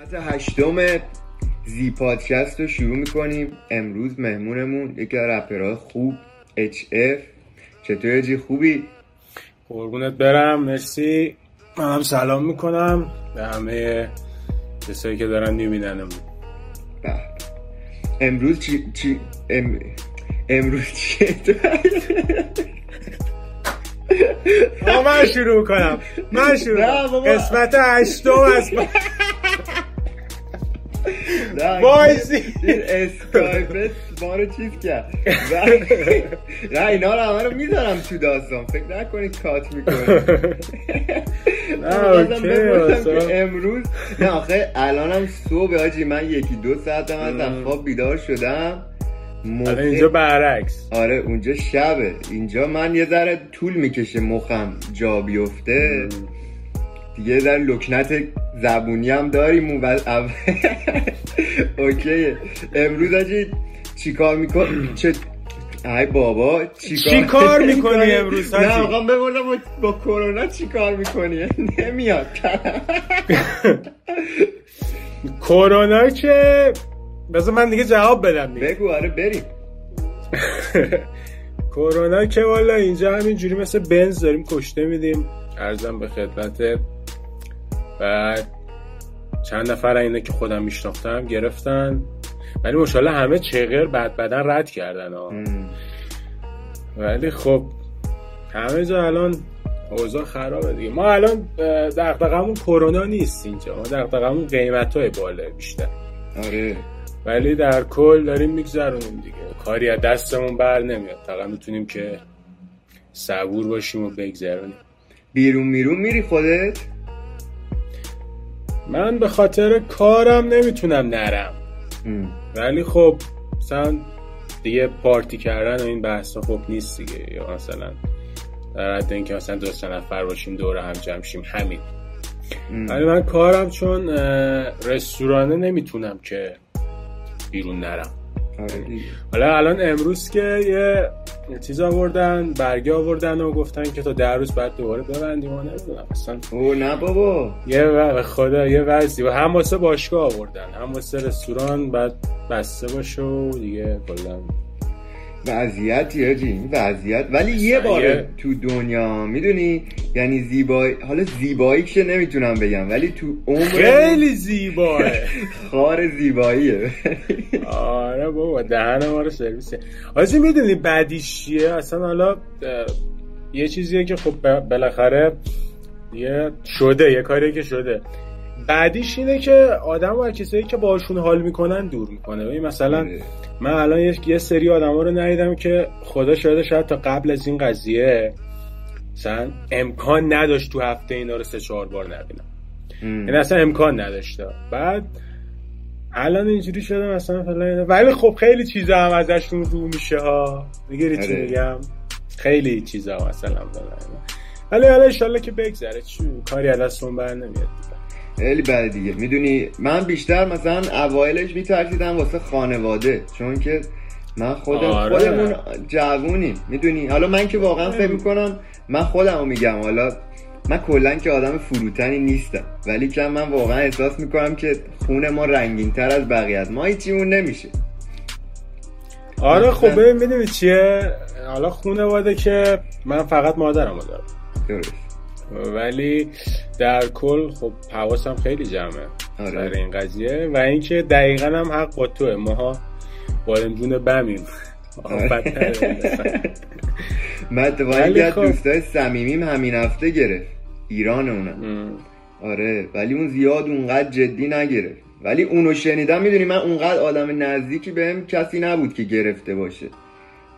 قسمت هشتم زی پادکست رو شروع می‌کنیم. امروز مهمونمون یکی از رپرهای خوب اچ اف چطور جی؟ خوبی؟ قربونت برم مرسی. منم سلام می‌کنم به همه کسایی که دارن میبیننمون. به. امروز چی, چی ام... امروز چیه من شروع کنم. من شروع. قسمت هشتم از این اسکایپت ما رو چیز کرد. نه اینا رو همه رو می‌ذارم تو داستان. فکر نکنید کات اصلا. امروز نه آخه الانم صبح آجی من یکی دو ساعت هم از خواب بیدار شدم. موقع- اینجا برعکس. آره اونجا شبه. اینجا من یه ذره طول می‌کشه مخم جا بیفته. دیگه ذره لکنت زبونی هم داریم اون اول. اوکیه امروز آجی چیکار میکن چه ای بابا چیکار چی کار می‌کنی امروز،؟ نه می‌خوام بپرسم با, کرونا چیکار می‌کنی. نمیاد. کرونا که بذار من دیگه جواب بدم بگو آره بریم. کرونا که والا اینجا همینجوری مثل بنز داریم کشته میدیم. ارزم به خدمتت بعد چند نفر اینه که خودم میشناختم گرفتن. ولی مشالله همه چغر بعد بدن رد کردن ها. ولی خب همه جا الان اوضاع خرابه دیگه. ما الان اه، دغدغمون کرونا نیست اینجا. ما دغدغمون قیمت های بالا بیشتر. آره. ولی در کل داریم میگذرونیم دیگه. کاری از دستمون بر نمیاد. فقط می‌تونیم که صبور باشیم و بگذرونیم. بیرون میرون میری خودت؟ من به خاطر کارم نمی‌تونم نرم. ولی خب مثلا دیگه پارتی کردن و این بحثا خب نیست دیگه یا مثلا در حد اینکه مثلا دو سه نفر باشیم دور هم جمع شیم همین. ولی من کارم چون رستورانه نمی‌تونم که بیرون نرم. حالا الان امروز که یه چیز آوردن برگه آوردن و گفتن که تا ده روز بعد دوباره ببندیم و نمی‌دونم اصلا او نه بابا. یه و... خدا یه وضعی. و هم واسه باشگاه آوردن هم واسه رستوران بعد بسته باشه و دیگه کلا. وضعیتی هاجی این وضعیت. ولی یه بار تو دنیا می‌دونی؟ یعنی زیبایی حالا زیبایی که نمی‌تونم بگم ولی تو عمر خیلی زیباه. خار زیباییه. آره بابا دهن ما رو سرویسه. آجی می‌دونی بعدیش چیه؟ اصلا حالا یه چیزیه که خب بالاخره یه شده یه کاری که شده. بعدیش اینه که آدم و کسایی که باشون حال می‌کنن دور می‌کنه. ببین مثلا. من الان یه, سری آدم رو ندیدم که خدا شاید شاید تا قبل از این قضیه مثلا امکان نداشت تو هفته اینا رو سه چهار بار نبینم. ام. یعنی اصلا امکان نداشته. بعد الان اینجوری شده مثلا فلان. ولی خب خیلی چیزا هم ازشون رو میشه ها. می‌گیری چی آره. میگم. خیلی چیزا مثلا ولی حالا انشالله که بگذره. چی؟ کاری از دستمون بر نمیاد. خیلی بده دیگه. می‌دونی من بیشتر مثلا اوایلش میترسیدم واسه خانواده چون که من خودم آره. خودمون جوونیم. می‌دونی؟ حالا من که واقعا فکر می‌کنم من خودم رو میگم حالا من کلا که آدم فروتنی نیستم. ولی که من واقعا احساس می‌کنم که خون ما رنگین تر از بقیه. ما هیچیمون نمیشه. آره خب ببین می‌دونی چیه؟ حالا خونواده که من فقط مادرم رو دارم. درست. ولی در کل خب حواسم خیلی جمعه آره. سر این قضیه. و اینکه دقیقا هم حق با توه. ماها بارندون بمیم. آره. من یکی از خب- دوستای صمیمیم همین هفته گرفت. ایران اونم. آره ولی اون زیاد اونقدر جدی نگرفت. ولی اونو شنیدم می‌دونی من اونقدر آدم نزدیکی بهم کسی نبود که گرفته باشه.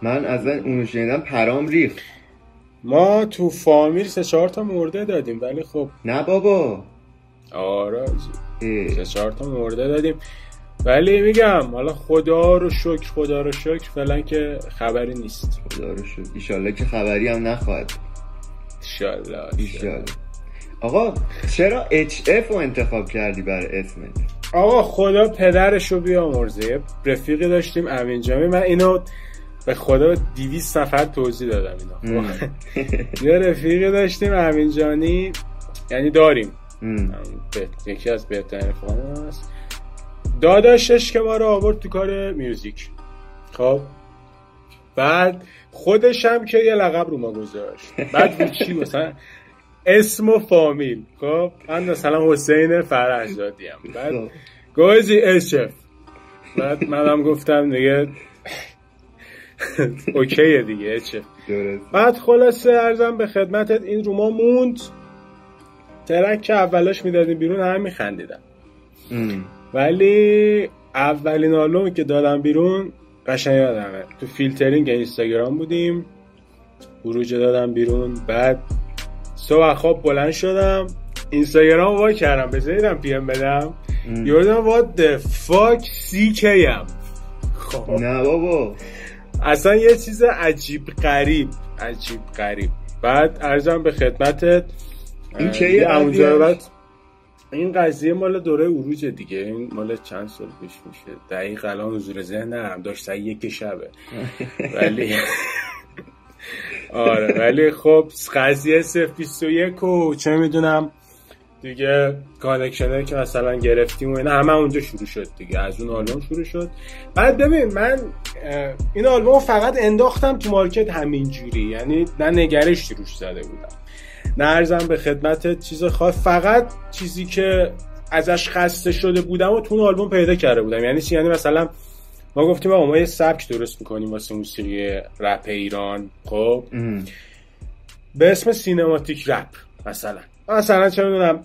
من از اونو شنیدم پرام ریخت. ما تو فامیل سه چهار تا مرده دادیم ولی خب نه بابا. آره. سه چهار تا مرده دادیم. ولی میگم حالا خدا رو شکر خدا رو شکر فعلا که خبری نیست. خدا رو شد ایشالله که خبری هم نخواهد ایشالله. ایشالله. آقا چرا HF رو انتخاب کردی برای اسمت آقا خدا پدرش رو بیامرزه. رفیقی داشتیم امین جامی. من اینو به خدا دیویس نفر توضیح دادم اینا. یه رفیقی داشتیم امین جانی یعنی داریم. یکی از بهترین رفیقان هست داداشش که ما رو آورد تو کار میوزیک. خب. بعد خودش هم که یه لقب رو ما گذاشت. بعد چی مثلا؟ اسم و فامیل. خب. من مثلا حسین فرهزادی هم بعد خب. گوزی اچف بعد منم گفتم دیگه اوکیه دیگه چه؟ بعد خلاصه ارزم به خدمتت این رو ما موند. ترک که اولاش می‌دادیم بیرون هم میخندیدم ولی اولین آلبومی که دادم بیرون قشنگ یادمه. تو فیلترینگ اینستاگرام بودیم. خروج دادم بیرون. بعد صبح خواب بلند شدم. اینستاگرام وا کردم. بذاریدم پی ام بدم. یادم the fuck سی کیم خب. نه بابا. اصلا یه چیز عجیب غریب. عجیب غریب. بعد ارزم به خدمتت این چه این قضیه مال دوره عروج دیگه. این مال چند سال پیش میشه. دقیق الان حضور ذهن نرم داشت یک شبه. ولی آره ولی خب قضیه صرف 21 و چه می‌دونم؟ دیگه کانکشنه که مثلا گرفتیم و اینا همه اونجا شروع شد دیگه. از اون آلبوم شروع شد. بعد ببین من این آلبوم فقط انداختم تو market همینجوری. یعنی نه نگرش روش زده بودم. نه عرضم به خدمت چیز خاص. فقط چیزی که ازش خسته شده بودم و تو اون آلبوم پیدا کرده بودم. یعنی چی؟ یعنی مثلا ما گفتیم آقا ما یه سبک درست می‌کنیم واسه موسیقی رپ ایران. خب؟ به اسم cinematic rap مثلا. مثلا چه می‌دونم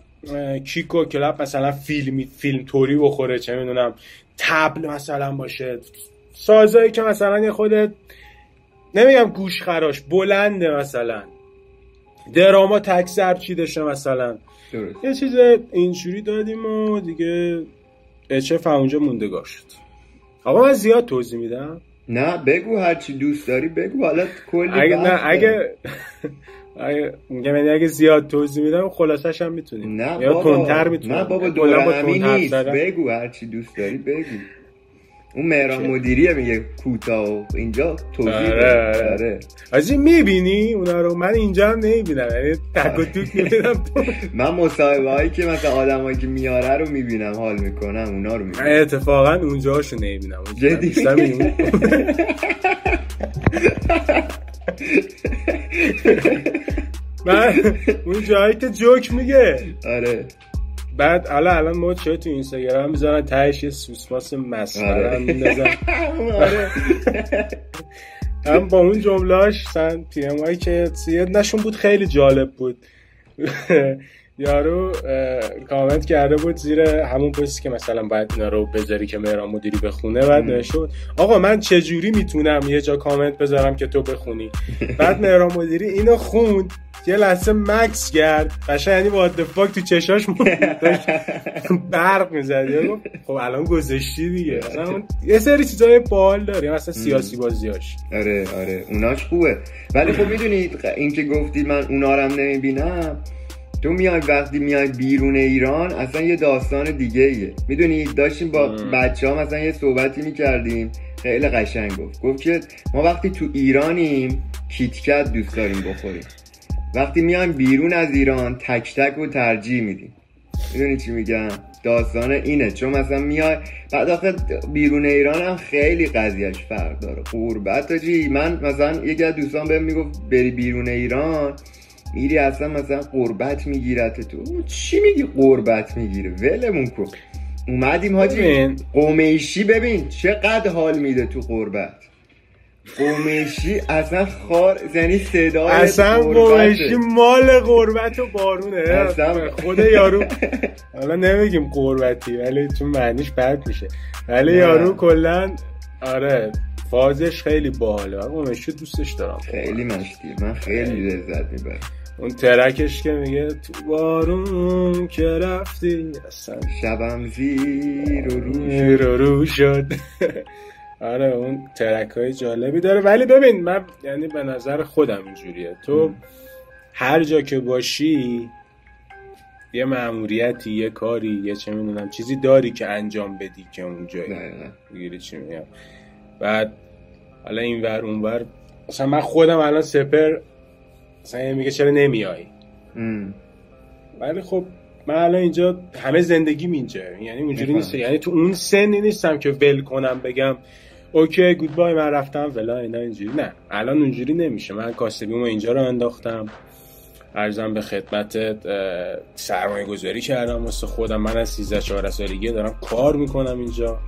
kick و clap مثلا فیلمی فیلم طوری بخوره چه می‌دونم تبل مثلا باشه. سازایی که مثلا یه خودت نمیگم گوش خراش بلنده مثلا. دراما تک چی داشته مثلا؟ یه چیز اینجوری دادیم و دیگه اچف اونجا موندگار شد. آقا من زیاد توضیح میدم. نه بگو هرچی دوست داری بگو. حالا کلی اگه نه اگه میگم یعنی اگه زیاد توضیح میدم خلاصش هم می‌تونیم. نه یا تندتر می‌تونیم نه بابا دورمی نیست. بگو هرچی دوست داری بگو. اون مهران مدیریه میگه کوتاه اینجا توضیح آره آره. از این می‌بینی؟ اونا رو من اینجا هم نمی‌بینم. یعنی تک و توک می‌بینم. من مصاحبه هایی که مثلا آدمایی که میاره رو می‌بینم حال می‌کنم اونا رو می‌بینم. اتفاقا اونجا هاشو نمی‌بینم جدی من اون جایی که جوک میگه. آره. بعد حالا الان ما چه تو اینستاگرام می‌ذارن؟ تهش یه سوسماس مسخره هم میندازن. آره. هم با اون جملاش سن پی ام هایی که نشون بود خیلی جالب بود. یارو کامنت کرده بود زیر همون پستی که مثلا باید اینا رو بذاری که مهران مدیری بخونه بعد نشد. آقا من چجوری می‌تونم یه جا کامنت بذارم که تو بخونی؟ بعد مهران مدیری اینو خوند یه لحظه مکس کرد. قشنگ یعنی وات فاک تو چشاش برق می‌زد. خب الان گذشتی دیگه. یه سری چیزای بال داره. مثلا سیاسی بازیاش. آره آره. اوناش خوبه. ولی خب می‌دونید این که گفتی من اونا رو نمی‌بینم تو میای وقتی میای بیرون ایران اصلا یه داستان دیگه ایه می‌دونی داشتیم با بچه ها مثلا یه صحبتی می‌کردیم. خیلی قشنگ گفت. گفت که ما وقتی تو ایرانیم کیتکت دوست داریم بخوریم. وقتی میایم بیرون از ایران تک تک و ترجیح میدیم. می‌دونی چی میگم؟ داستان اینه. چون مثلا میای بعد آخه بیرون ایران هم خیلی قضیهش فرق داره. قربت جی من مثلا یکی از دوستان بهم می‌گفت بری بیرون ایران؟ میری اصلا مثلا قربت میگیرت تو. چی میگی قربت می‌گیره؟ ولمون کن. اومدیم حاجی. قومیشی ببین چقدر حال میده تو قربت. قومیشی اصلا خار یعنی صدای اصلا قومیشی مال قربت و بارونه. اصلا. خود یارو حالا نمیگیم قربتی ولی چون معنیش بد میشه. ولی یارو کلا آره فازش خیلی باحاله. قومیشی دوستش دارم. خیلی مشتی. من خیلی. لذت می‌برم. اون ترکش که میگه تو بارون که رفتی اصلا شبم زیر و رو, رو شد. آره اون ترک های جالبی داره. ولی ببین من یعنی به نظر خودم اینجوریه. تو هر جا که باشی یه معموریتی یه کاری یه چه می‌دونم چیزی داری که انجام بدی که اونجایی می‌گیری چی میگم. بعد حالا این ور اون ور مثلا من خودم الان سپر مثلا میگه چرا نمیای؟ ولی خب من الان اینجا همه زندگی اینجا. یعنی اونجوری نیست. یعنی تو اون سنی نیستم که ول کنم بگم اوکی گود بای من رفتم ولا اینا اینجوری. نه الان اونجوری نمیشه. من کاسبیمو اینجا رو انداختم. ارزم به خدمت سرمایه گذاری کردم واسه خودم. من از 13 14 سالگی دارم کار می‌کنم اینجا.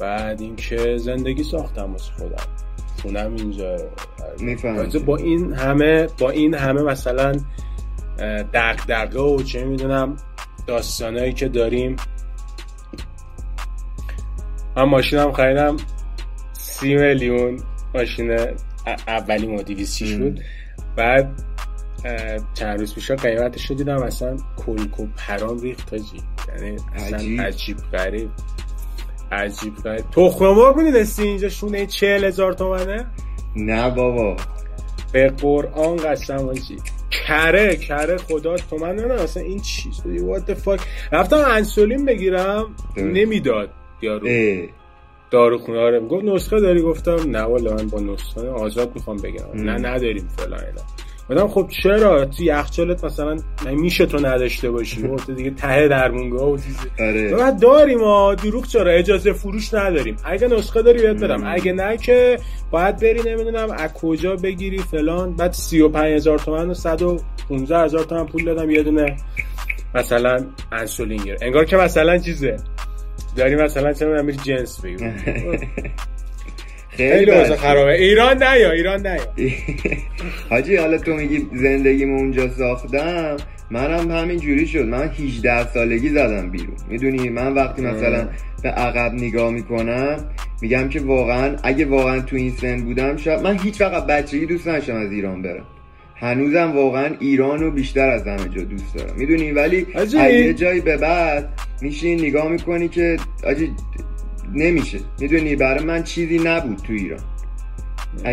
بعد اینکه زندگی ساختم واسه خودم. خونم اینجا. با این همه با این همه مثلا دغدغه و چه می‌دونم داستانایی که داریم. من ماشینم خریدم سی میلیون ماشین اولی دیویسی بود. بعد چند روز پیشا قیمتش رو دیدم اصلا کلکو پرام ریخت تاجی یعنی اصلا عجیب غریب. عجیب غریب. تخم مرغ می‌دونستی اینجا شونه چهل هزار تومنه؟ نه بابا. به قرآن قسم باشی کره کره خدا تو من نه اصلا این چیز. What the fuck رفتم انسولین بگیرم نمی‌داد یارو. دارو خونه آره گفت نسخه داری؟ گفتم نه والا من با نسخه آزاد می‌خوام بگم. نه نداریم فلان اینا. گفتم خب چرا تو یخچالت مثلا میشه تو نداشته باشی؟ تو دیگه ته درمونگاه و چیزی. آره. داریم ها دروغ چرا؟ اجازه فروش نداریم. اگه نسخه داری بهت بدم. اگه نه که باید بری نمی‌دونم از کجا بگیری فلان. بعد 35000 تومن و 115 هزار تومن پول دادم. یه دونه مثلا انسولین گیر انگار که مثلا چیزه. داری مثلا چه میری جنس بگیر خیلی واسه خرابه. ایران نه یا ایران نه حاجی حالا تو میگی زندگیمو اونجا ساختم؟ منم همین جوری شد. من 18 سالگی زدم بیرون. می‌دونی؟ من وقتی مثلا به عقب نگاه می‌کنم میگم که واقعا اگه واقعا تو این سن بودم شاید من هیچ وقت بچگی دوست نشم از ایران برم. هنوزم واقعا ایران رو بیشتر از همه جا دوست دارم. می‌دونی؟ ولی یه جایی به بعد میشین نگاه می‌کنی که آجی نمیشه. می‌دونی برای من چیزی نبود تو ایران.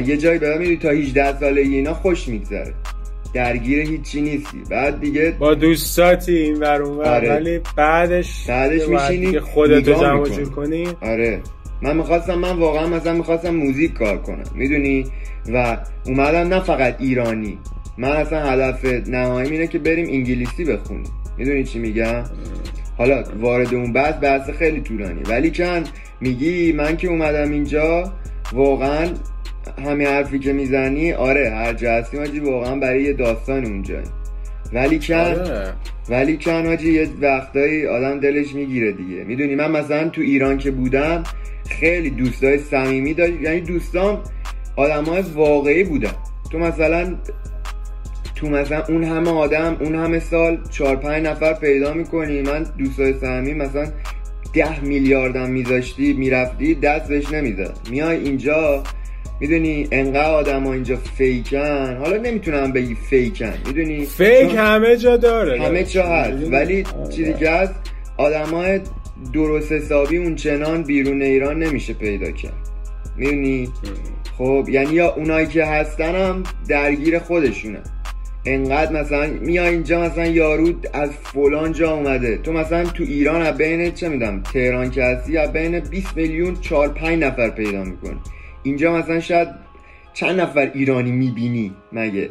یه جایی به می‌دونی تا 18 سالگی اینا خوش میگذره. درگیر هیچی نیستی. بعد دیگه با دوستاتی این ور آره. ولی بعدش بعدش میشینی خودتو جمع کنی. آره. من می‌خواستم من واقعا مثلا می‌خواستم موزیک کار کنم. می‌دونی؟ و اومدم نه فقط ایرانی. من اصلا هدف نهایی اینه که بریم انگلیسی بخونیم. می‌دونی چی میگم؟ حالا وارد اون بحث بحث خیلی طولانی ولی چند؟ میگی من که اومدم اینجا واقعا همین حرفی که می‌زنی آره هر جا هستیم واقعا برای یه داستان اونجا ولی کن آره. ولی کن حاجی یه وقتایی آدم دلش می‌گیره دیگه. می‌دونی من مثلا تو ایران که بودم خیلی دوستای صمیمی داشت. یعنی دوستام آدمای واقعی بودن. تو مثلا تو مثلا اون همه آدم اون همه سال چهار پنج نفر پیدا می‌کنی. من دوستای صمیمی مثلا ده میلیاردم میذاشتی می‌رفتی دست بهش نمی‌زد میای اینجا می‌دونی انقدر آدم ها اینجا فیکن. حالا نمی‌تونم بگی فیکن می‌دونی؟ فیک همه جا داره. همه جا هست. ولی آره. چیزی که هست آدم های درست حسابی اون چنان بیرون ایران نمیشه پیدا کرد. می‌دونی؟ خب یعنی یا اونایی که هستنم درگیر خودشونه انقدر مثلا میای اینجا مثلا یارو از فلان جا اومده. تو مثلا تو ایران از بین چه میدم تهران که هستی از بین 20 میلیون 4 5 نفر پیدا می‌کنی. اینجا مثلا شاید چند نفر ایرانی می‌بینی مگه؟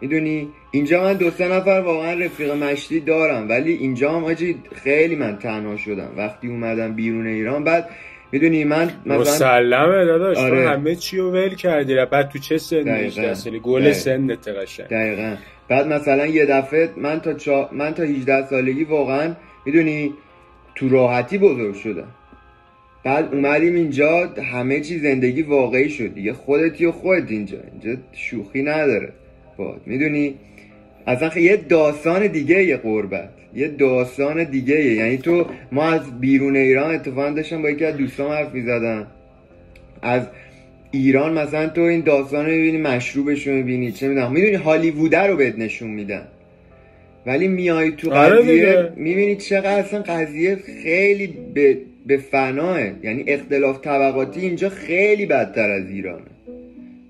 می‌دونی؟ اینجا من دو سه نفر واقعا رفیق مشتی دارم ولی اینجا هم خیلی من تنها شدم. وقتی اومدم بیرون ایران بعد می‌دونی من مثلا مسلمه داداش آره. همه چی رو ول کردی. بعد تو چه سنی اصلی گل سن قشنگ. دقیقا. بعد مثلا یه دفعه من تا چا... من تا 18 سالگی واقعا می‌دونی تو راحتی بزرگ شدم. بعد اومدیم اینجا همه چی زندگی واقعی شد دیگه. خودتی و خودت اینجا. اینجا شوخی نداره. باد. می‌دونی؟ اصلا یه داستان دیگه یه قربت. یه داستان دیگه یعنی تو ما از بیرون ایران اتفاقا داشتم با یکی از دوستان حرف می‌زدم. از ایران مثلا تو این داستان رو می‌بینی مشروبش رو می‌بینی چه می‌دونم می‌دونی هالیووده رو بهت نشون میدن. ولی میای تو آره قضیه می‌بینی چقدر اصلا قضیه خیلی به, به فناه. یعنی اختلاف طبقاتی اینجا خیلی بدتر از ایرانه.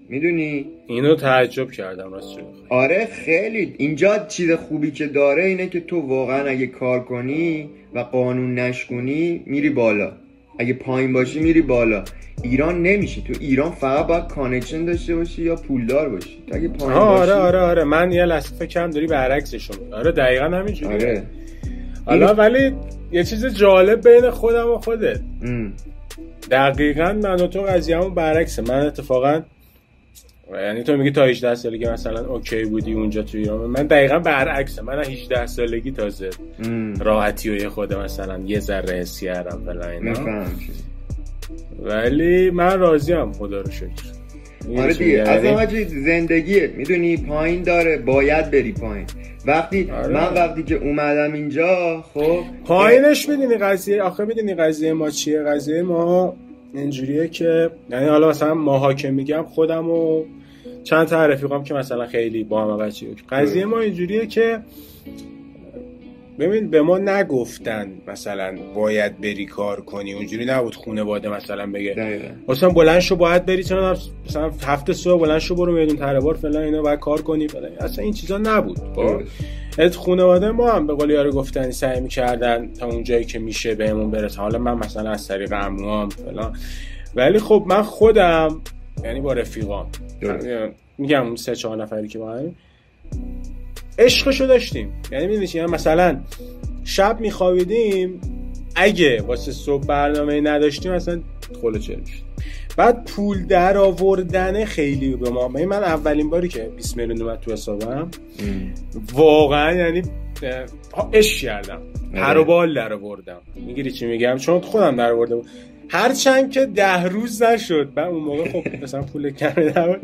می‌دونی؟ اینو تعجب کردم راست آره خیلی. اینجا چیز خوبی که داره اینه که تو واقعا اگه کار کنی و قانون نشکنی میری بالا. اگه پایین باشی میری بالا. ایران نمیشه. تو ایران فقط باید connection داشته باشی یا پولدار باشی. اگه پایین آره باشی آره آره من یه لحظه کم داری برعکسشون آره دقیقا همینجوری آره. حالا ولی یه چیز جالب بین خودم و خودت. ام. دقیقا من و تو قضیه برعکسه. من اتفاقا یعنی تو میگی تا 18 سالگی مثلا اوکی بودی اونجا تو ایران من دقیقا برعکسه من از 18 سالگی تازه. راحتی و یه خود مثلا یه ذره حس کردم فلان. ولی من راضیم خدا رو شکر آره چیه؟ دیگه یعنی- اصلا حاجی زندگیه می‌دونی پایین داره باید بری پایین وقتی آره. من وقتی که اومدم اینجا خب پایینش می‌دونی قضیه آخه می‌دونی قضیه ما چیه قضیه ما اینجوریه که یعنی حالا مثلا ماها که میگم خودم و چند تا رفیقام که مثلا خیلی با هم بچه قضیه ما اینجوریه که ببین به ما نگفتن مثلا باید بری کار کنی. اونجوری نبود خونواده مثلا بگه مثلا بلند شو باید بری چون مثلا هفته صبح بلند شو برو میدون تره بار فلان اینا باید کار کنی فلان. اصلا این چیزا نبود. خب. از خانواده ما هم به قول یارو گفتن سعی می‌کردن تا اون جایی که میشه بهمون برسه. حالا من مثلا از طریق عموام فلان. ولی خب من خودم یعنی با رفیقام. میگم اون سه چهار نفری که با هم عشقشو داشتیم. یعنی می‌دونی یعنی مثلا شب میخوابیدیم اگه واسه صبح برنامه نداشتیم اصلا خلو چل می‌شد بعد پول در آوردن خیلی به ما من من اولین باری که 20 میلیون اومد تو حسابم. واقعا یعنی عشق کردم. آره. پر و بال در آوردم. می‌گیری چی میگم؟ چون خودم در آورده بود هرچند که ده روز نشد. من اون موقع خب مثلا پول کمی نبود.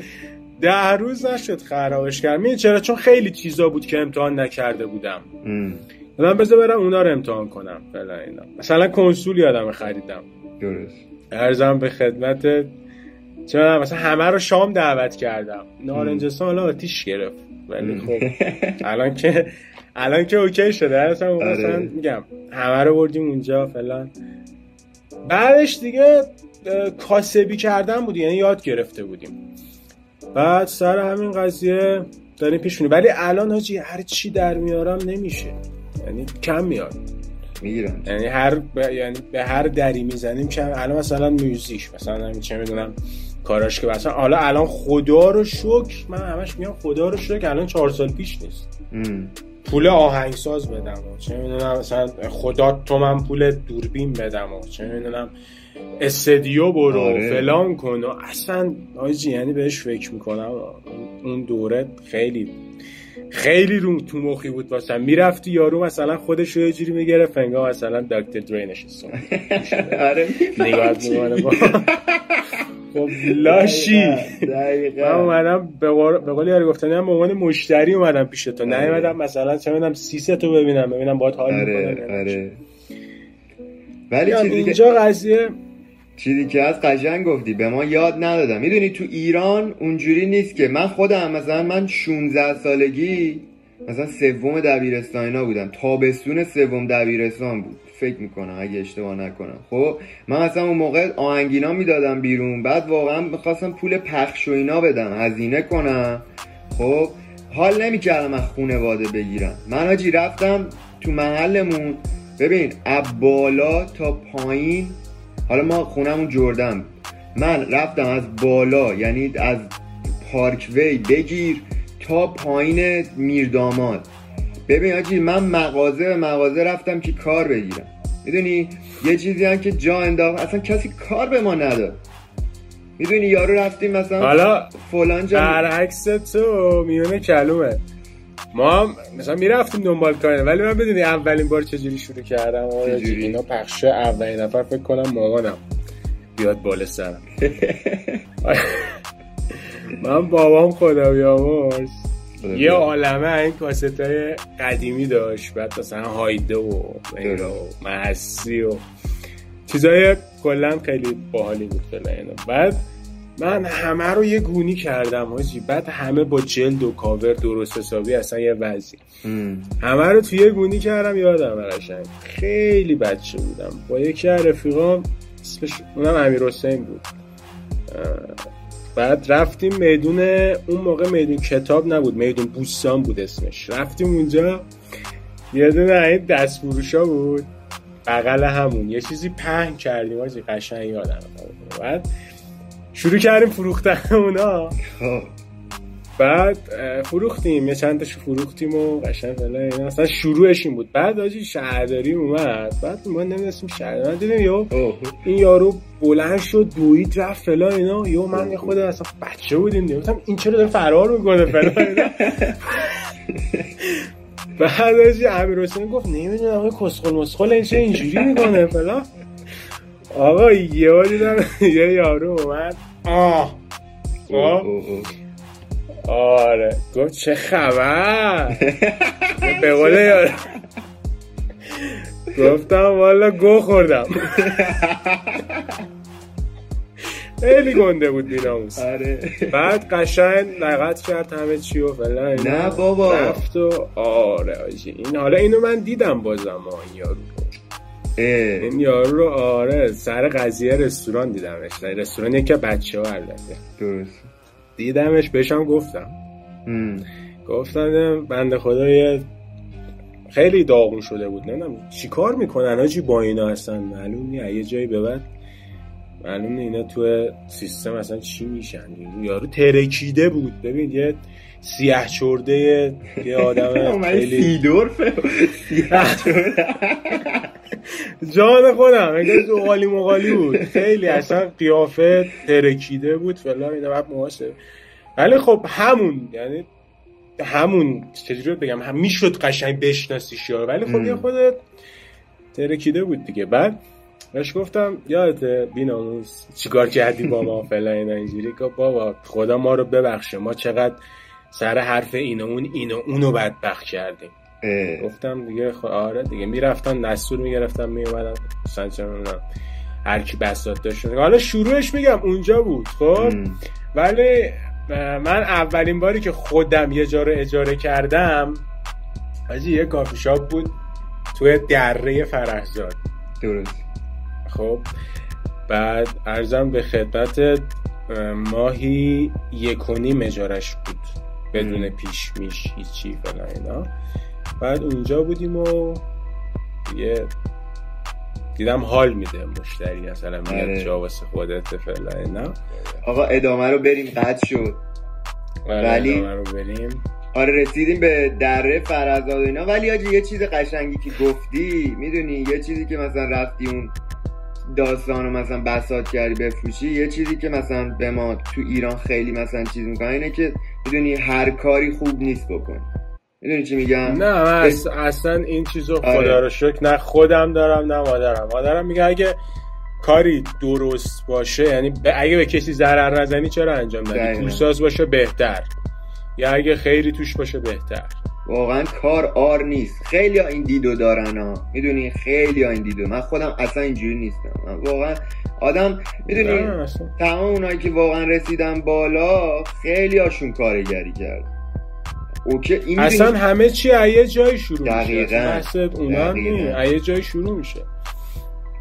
ده روز نشد خرابش کردم. می‌دونی چرا؟ چون خیلی چیزا بود که امتحان نکرده بودم. من بذار برم اونا رو امتحان کنم. فعلا اینا. مثلا کنسول یادم خریدم. درست. ارزم به خدمت می‌دونم، مثلا همه رو شام دعوت کردم. نارنجستان حالا آتیش گرفت. ولی خب الان که الان که اوکی شده. آره. مثلا میگم همه رو بردیم اونجا فلان بعدش دیگه کاسبی کردن بود یعنی یاد گرفته بودیم. بعد سر همین قضیه داریم پیش میریم. ولی الان حاجی هر چی در میارم نمیشه. یعنی کم میاد. می‌گیرم یعنی هر ب... یعنی به هر دری می‌زنیم که الان مثلا میوزیک مثلا همین چه می‌دونم کاراش که مثلا حالا الان خدا رو شکر من همش میگم خدا رو شکر الان چهار سال پیش نیست. ام. پول آهنگساز بدم و چه می‌دونم مثلا خدا تو من پول دوربین بدم و چه می‌دونم استدیو برو آره. فلان کن و اصلا آجی یعنی بهش فکر می‌کنم. اون دوره خیلی خیلی رو تو مخی بود واسه می‌رفتی یارو مثلا خودش رو یه جوری می‌گرفت انگار مثلا دکتر دری نشسته. آره با خب لاشی. من اومدم به قول به قول یارو گفتن من به عنوان مشتری اومدم پیش تو. آره. نیومدم مثلا چه می‌دونم سیسه تو ببینم ببینم باید حال آره می‌کنم آره. ولی چیزی که اینجا قضیه چیزی که از قشنگ گفتی به ما یاد ندادم. می‌دونی تو ایران اونجوری نیست که من خودم مثلا من 16 سالگی مثلا سوم دبیرستان اینا بودم تابستون سوم دبیرستان بود. فکر می‌کنم اگه اشتباه نکنم. خب من مثلا اون موقع آهنگینا می‌دادم بیرون. بعد واقعا می‌خواستم پول پخش و اینا بدم. هزینه کنم. خب حال نمی‌کردم از خونواده بگیرم. من حاجی رفتم تو محلمون. ببین از بالا تا پایین حالا ما خونمون جردن. من رفتم از بالا یعنی از پارک وی بگیر. تا پایین میرداماد. ببین آجی من مغازه به مغازه رفتم که کار بگیرم. می‌دونی؟ یه چیزی هم که جا انداخت اصلا کسی کار به ما نداد. می‌دونی؟ یارو رفتیم مثلا حالا فلان جا برعکس تو میونه کلومه. ما هم مثلا می‌رفتیم دنبال کار ولی من بدونی اولین بار چجوری شروع کردم؟ چجوری؟ اینا پخشه اولین نفر فکر کنم مامانم. بیاد بالا سرم. من بابام خدا بیامرز یه عالمه این کاست های قدیمی داشت بعد مثلا هایده و و محسی و چیزای کلا خیلی باحالی بود فعلا بعد من همه رو یه گونی کردم حاجی. بعد همه با جلد و کاور درست حسابی اصلا یه وضعی. همه رو توی یه گونی کردم یادم قشنگ. خیلی بچه بودم. با یکی از رفیقام اسمش اونم امیر حسین بود. بعد رفتیم میدون اون موقع میدون کتاب نبود میدون بوستان بود اسمش. رفتیم اونجا یه دونه این دست فروشا بود. بغل همون. یه چیزی پهن کردیم آجی قشنگ یادم بعد شروع کردیم فروختن اونا. خب. بعد فروختیم یه چند تاشو فروختیم و قشنگ فعلا اصلا شروعش این بود. بعد آجی شهرداری اومد. بعد ما نمی‌دونستیم شهرداری من دیدیم یو. این یارو بلند شد دوید رفت فلان اینا. یو من یه خود اصلا بچه بودیم گفتم این چرا داره فرار می‌کنه فلان اینا. بعد آجی امیر حسین گفت نمی‌دونم آقا کسخل مسخل این چه اینجوری می‌کنه فلان. آقا یه دیدم یه یارو اومد. آه. آره. گفت چه خبر؟ به قول یار گفتم والا گو خوردم. خیلی گنده بود بیناموس. آره. بعد قشنگ لغت کرد همه چی و فلان. نه بابا. رفت و آره آجی. این حالا اینو من دیدم بازم این یارو. رو اه. این یارو رو آره سر قضیه رستوران دیدمش. رستوران یکی بچه ها البته درست. دیدمش بهشم گفتم. ام. گفتن بنده خدا یه خیلی داغون شده بود. نمی‌دونم چیکار می‌کنن آجی با اینا اصلا؟ معلوم نی یه جایی به بعد معلوم اینا تو سیستم اصلا چی میشن. یارو ترکیده بود. ببین یه سیاه چرده یه آدم خیلی سیدورفه جان خودم انگار زغالی مغالی بود. خیلی اصلا قیافه ترکیده بود فلان اینا بعد موهاشه ولی خب همون یعنی همون چجوری بگم؟ هم می‌شد قشنگ بشناسیش یا ولی خب. یه خود ترکیده بود دیگه. بعد بهش گفتم یادت بیناموس چیکار کردی با ما فلان اینجوری. گفت بابا خدا ما رو ببخشه. ما چقدر سر حرف این و اون این و اونو بدبخت کردیم. اه. گفتم دیگه خب آره دیگه. می‌رفتن دستور می‌گرفتم چه می‌دونم. هر کی بساط داشت. حالا شروعش میگم اونجا بود خب؟ ام. ولی من اولین باری که خودم یه جا رو اجاره کردم حاجی یه کافی شاپ بود توی دره فرهزاد. درست. خب؟ بعد ارزم به خدمت اه، ماهی یک و نیم اجارش بود. بدون. پیش میش هیچی فلان اینا. بعد اونجا بودیم و یه دیدم حال میده مشتری مثلا میاد آره. جا واسه خودت فلان اینا. آقا ادامه رو بریم قطع شد. آره، ولی- ادامه رو بریم. آره رسیدیم به دره فرزاد و اینا. ولی آجی یه چیز قشنگی که گفتی می‌دونی؟ یه چیزی که مثلا رفتی اون داستان رو مثلا بسات کردی بفروشی یه چیزی که مثلا به ما تو ایران خیلی مثلا چیز می‌کنه اینه که می‌دونی هر کاری خوب نیست بکن می‌دونی چی میگم؟ نه من اص- اصلا این چیزو آره. خدا رو شکر نه خودم دارم نه مادرم. مادرم میگه اگه کاری درست باشه یعنی ب- اگه به کسی ضرر نزنی چرا انجام ندی. پولساز باشه بهتر. یا اگه خیری توش باشه بهتر. واقعا کار آر نیست. خیلی ها این دیدو دارن ها. می‌دونی؟ خیلی ها این دیدو. من خودم اصلا اینجوری نیستم. من واقعا آدم می‌دونی. تمام اونایی که واقعا رسیدن بالا خیلی هاشون کارگری کرد. اوکی این اصلا همه چی یه جایی شروع میشه. دقیقاً. اونا دقیقاً. یه جایی شروع میشه.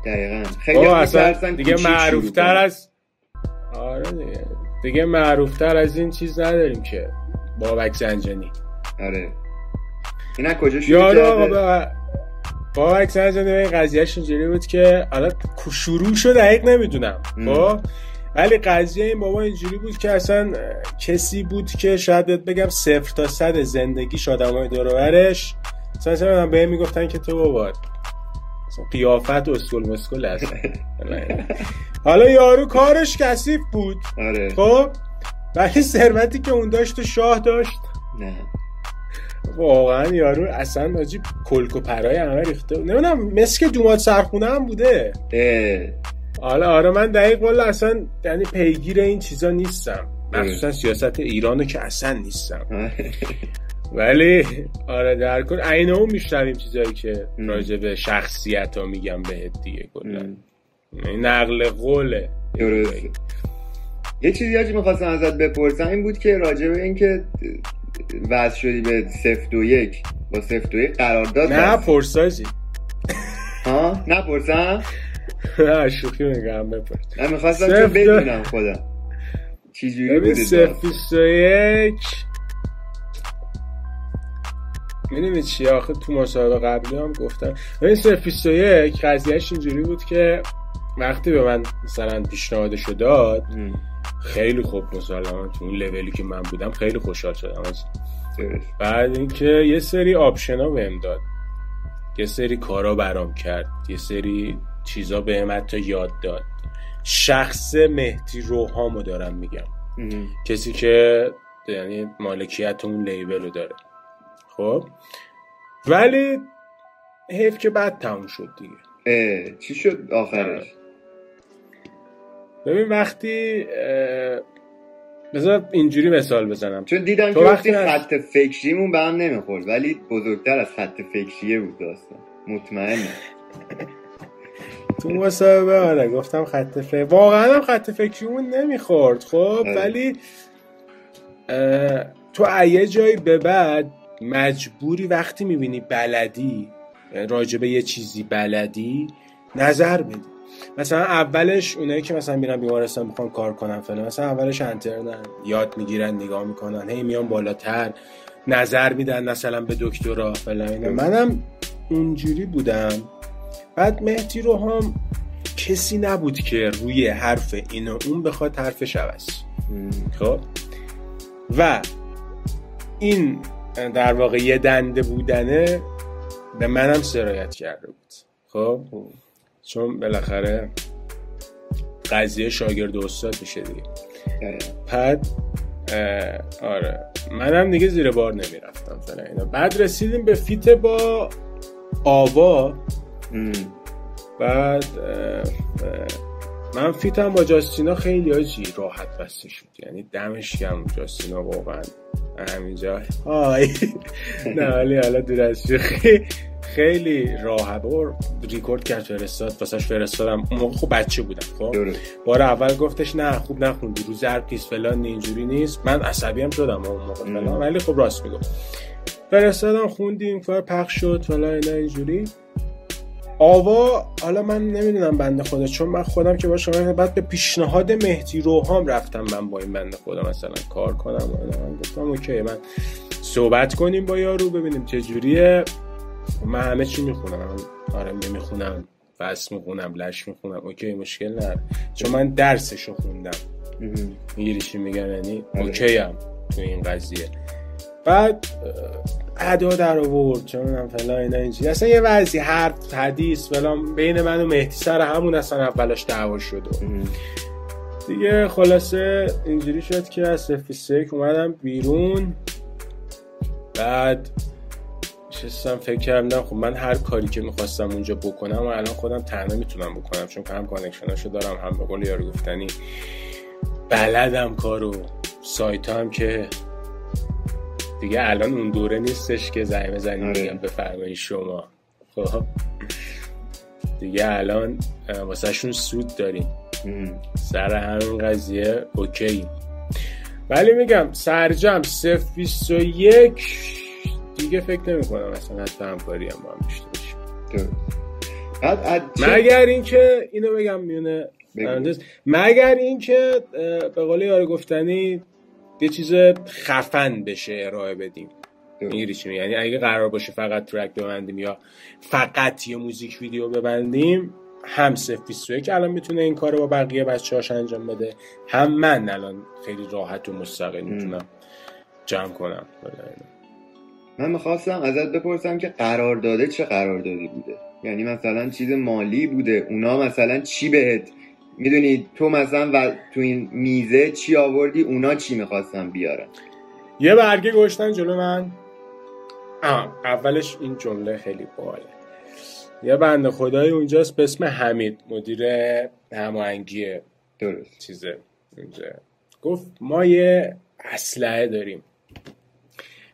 دقیقا. خیلی اصلا دیگه معروفتر. از آره دیگه. دیگه معروفتر از این چیز نداریم که. بابک زنجانی آره. این از کجا شروع کرده؟ با بابک زنجانی این قضیهش اینجوری بود که حالا شروع شد دقیق نمی‌دونم. ام. خب؟ ولی قضیه این بابا اینجوری بود که اصلا کسی بود که شاید بگم صفر تا صد زندگیش آدمای دور و برش مثلا مثلا به می‌گفتن که تو بابا قیافت اسکل مسکل هست حالا یارو کارش کثیف بود. آره. خب؟ ولی ثروتی که اون داشت و شاه داشت. نه. واقعا یارو اصلا آجی کلک و پرای همه ریخته. نمی‌دونم مثل که دومات سرخونه هم بوده. حالا آره من دقیق والا اصلا یعنی پیگیر این چیزا نیستم. مخصوصا سیاست ایرانو که اصلا نیستم. ولی آره در کل عین اون میشنویم چیزایی که. راجع به شخصیت ها میگم بهت دیگه کلا. نقل قوله درست یه چیزی هاچی می‌خواستم ازت بپرسم این بود که راجع به این که وضع شدی به سفت و یک. با سفت و یک قرارداد نه بستی. پرساجی ها؟ نپرسم؟ نه شوخی میگم بپرس من می‌خواستم سفت و- بدونم خودم. چی جوری ببین بوده صرف 21 می‌دونی چی؟ آخه تو مسابقه قبلی هم گفتم. این صرف یک قضیهش اینجوری بود که وقتی به من مثلا پیشنهادشو داد خیلی خوب مسلما تو اون لولی که من بودم خیلی خوشحال شدم از بعد اینکه یه سری آپشنا بهم داد. یه سری کارا برام کرد. یه سری چیزا به حتی یاد داد. شخص مهدی روحامو دارم میگم. کسی که یعنی مالکیت اون لیبل رو داره. خب؟ ولی حیف که بعد تموم شد دیگه. چی شد آخرش؟ ببین وقتی بذار اینجوری مثال بزنم. چون دیدم که وقتی خط فکریمون به هم نمی‌خورد ولی بزرگتر از خط فکریه بود داستان. مطمئنه تو مسابقه آره گفتم خط فکر واقعا هم خط فکریمون نمی‌خورد خب آره. ولی تو یه جایی به بعد مجبوری وقتی می‌بینی بلدی راجبه یه چیزی بلدی نظر بدی مثلا اولش اونایی که مثلا میرن بیمارستان می‌خوان کار کنن فلان مثلا اولش انترنن یاد می‌گیرن نگاه می‌کنن هی میان بالاتر نظر میدن مثلا به دکترا فلان منم اونجوری بودم. بعد مهدی رو هم کسی نبود که روی حرف اینو اون بخواد حرفش عوض خب؟ و این در واقع یه دنده بودنه به منم سرایت کرده بود. خب. چون بالاخره قضیه شاگرد استاد میشه دیگه. بعد آره. منم دیگه زیر بار نمی‌رفتم فعلا. اینا بعد رسیدیم به فیت با آوا. بعد من فیتم با جاستینا خیلی آجی راحت بسته شد یعنی دمش گم جاستینا واقعا. همینجا. های نه ولی حالا دور از خیلی راحت. بار ریکورد کرد فرستاد واسش فرستادم اون موقع خوب بچه بودم خب؟ بار اول گفتش نه خوب نخوندی. رو ضرب نیست فلان اینجوری نیست. من عصبی هم شدم اون موقع فلان. ولی خب راست می‌گفت. فرستادم خوندیم کار پخش شد فلان اینا اینجوری. آوا حالا من نمی‌دونم بنده خدا چون من خودم که باشم بعد به پیشنهاد مهدی روحام رفتم من با این بنده خدا مثلا کار کنم و من گفتم اوکی من صحبت کنیم با یارو ببینیم چه جوریه. من همه چی می‌خونم. آره می‌خونم. بس می‌خونم لش می‌خونم. OK مشکل نه چون من درسشو خوندم. می‌گیری چی میگم؟ یعنی آره. OK هم تو این قضیه. بعد ادا در آورد. چون فلان اینا اینجوری اصلا یه وضعی حرف حدیث فلان بین من و مهدی سر همون اصلا اولش دعوا شد. دیگه خلاصه اینجوری شد که از سفیسک اومدم بیرون. بعد نشستم فکر کردم خب من هر کاری که می‌خواستم اونجا بکنم و الان خودم تنها می‌تونم بکنم چون هم connection اشو دارم هم به قول یارو گفتنی بلدم کارو. سایت هم که دیگه الان اون دوره نیستش که زنگ بزنیم آره. میگم بفرمایید شما. خب. دیگه الان واسه‌شون سود داریم. سر همین قضیه OK. ولی میگم سرجم صف یک دیگه فکر نمی کنم اصلا حتی همکاری هم با هم داشته باشیم. مگر اینکه اینو بگم میونه. مگر اینکه به قول یار گفتنی یه چیز خفن بشه ارائه بدیم. می‌گیری چی یعنی اگه قرار باشه فقط ترک ببندیم یا فقط یه موزیک ویدیو ببندیم هم که الان می‌تونه این کار با بقیه بچه هاش انجام بده. هم من الان خیلی راحت و مستقل می‌تونم جمع کنم. من می‌خواستم ازت بپرسم که قرارداده چه قراردادی بوده؟ یعنی مثلا چیز مالی بوده؟ اونا مثلا چی بهت می‌دونی تو مثلا و تو این میزه چی آوردی؟ اونا چی می‌خواستن بیارن؟ یه برگه گشتن جلو من. آه. اولش این جمله خیلی باله یه بنده خدای اونجاست به اسم حمید مدیر هماهنگی درست. چیزه اونجا گفت ما یه اسلحه داریم.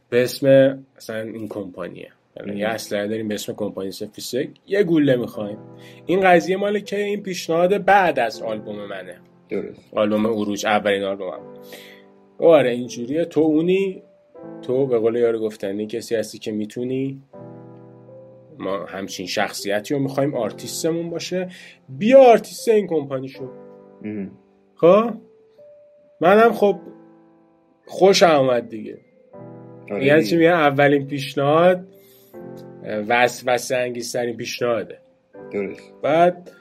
به اسم مثلا این کمپانیه. یه اسلحه داریم به اسم کمپانی سفیسک یه گوله می‌خوایم. این قضیه مال که این پیشنهاد بعد از آلبوم منه. درست. آلبوم اروج اولین آلبومم. آره اینجوریه. تو اونی تو به قول یارو گفتنی کسی هستی که می‌تونی. ما همچین شخصیتی رو می‌خوایم آرتیستمون باشه. بیا آرتیست این کمپانی شو خب؟ منم خب خوش آمد دیگه. آره یعنی چی میگن اولین پیشنهاد وسوسه انگیزترین پیشنهاده. درست. بعد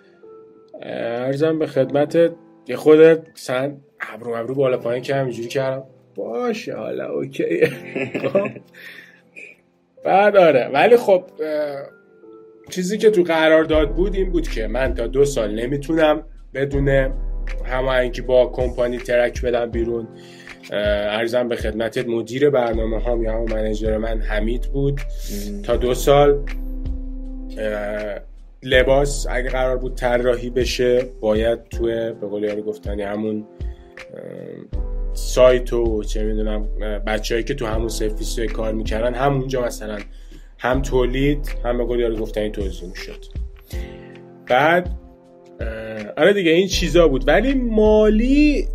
عرضم به خدمت یه خود سن ابرو ابرو بالا پایین که همینجوری کردم. باشه حالا OK. خب. بعد آره. ولی خب چیزی که تو قرار داد بود این بود که من تا دو سال نمی‌تونم بدون هماهنگی با کمپانی ترک بدم بیرون. ارزم به خدمتت مدیر برنامه هم یا منیجر من حمید بود. تا دو سال لباس اگه قرار بود طراحی بشه باید توی به قول یاری گفتنی همون سایت و چه می‌دونم بچههایی که تو همون سرویس کار می‌کردن همونجا مثلا هم تولید هم به قول یاری گفتنی توضیح می‌شد. بعد آره دیگه این چیزا بود. ولی مالی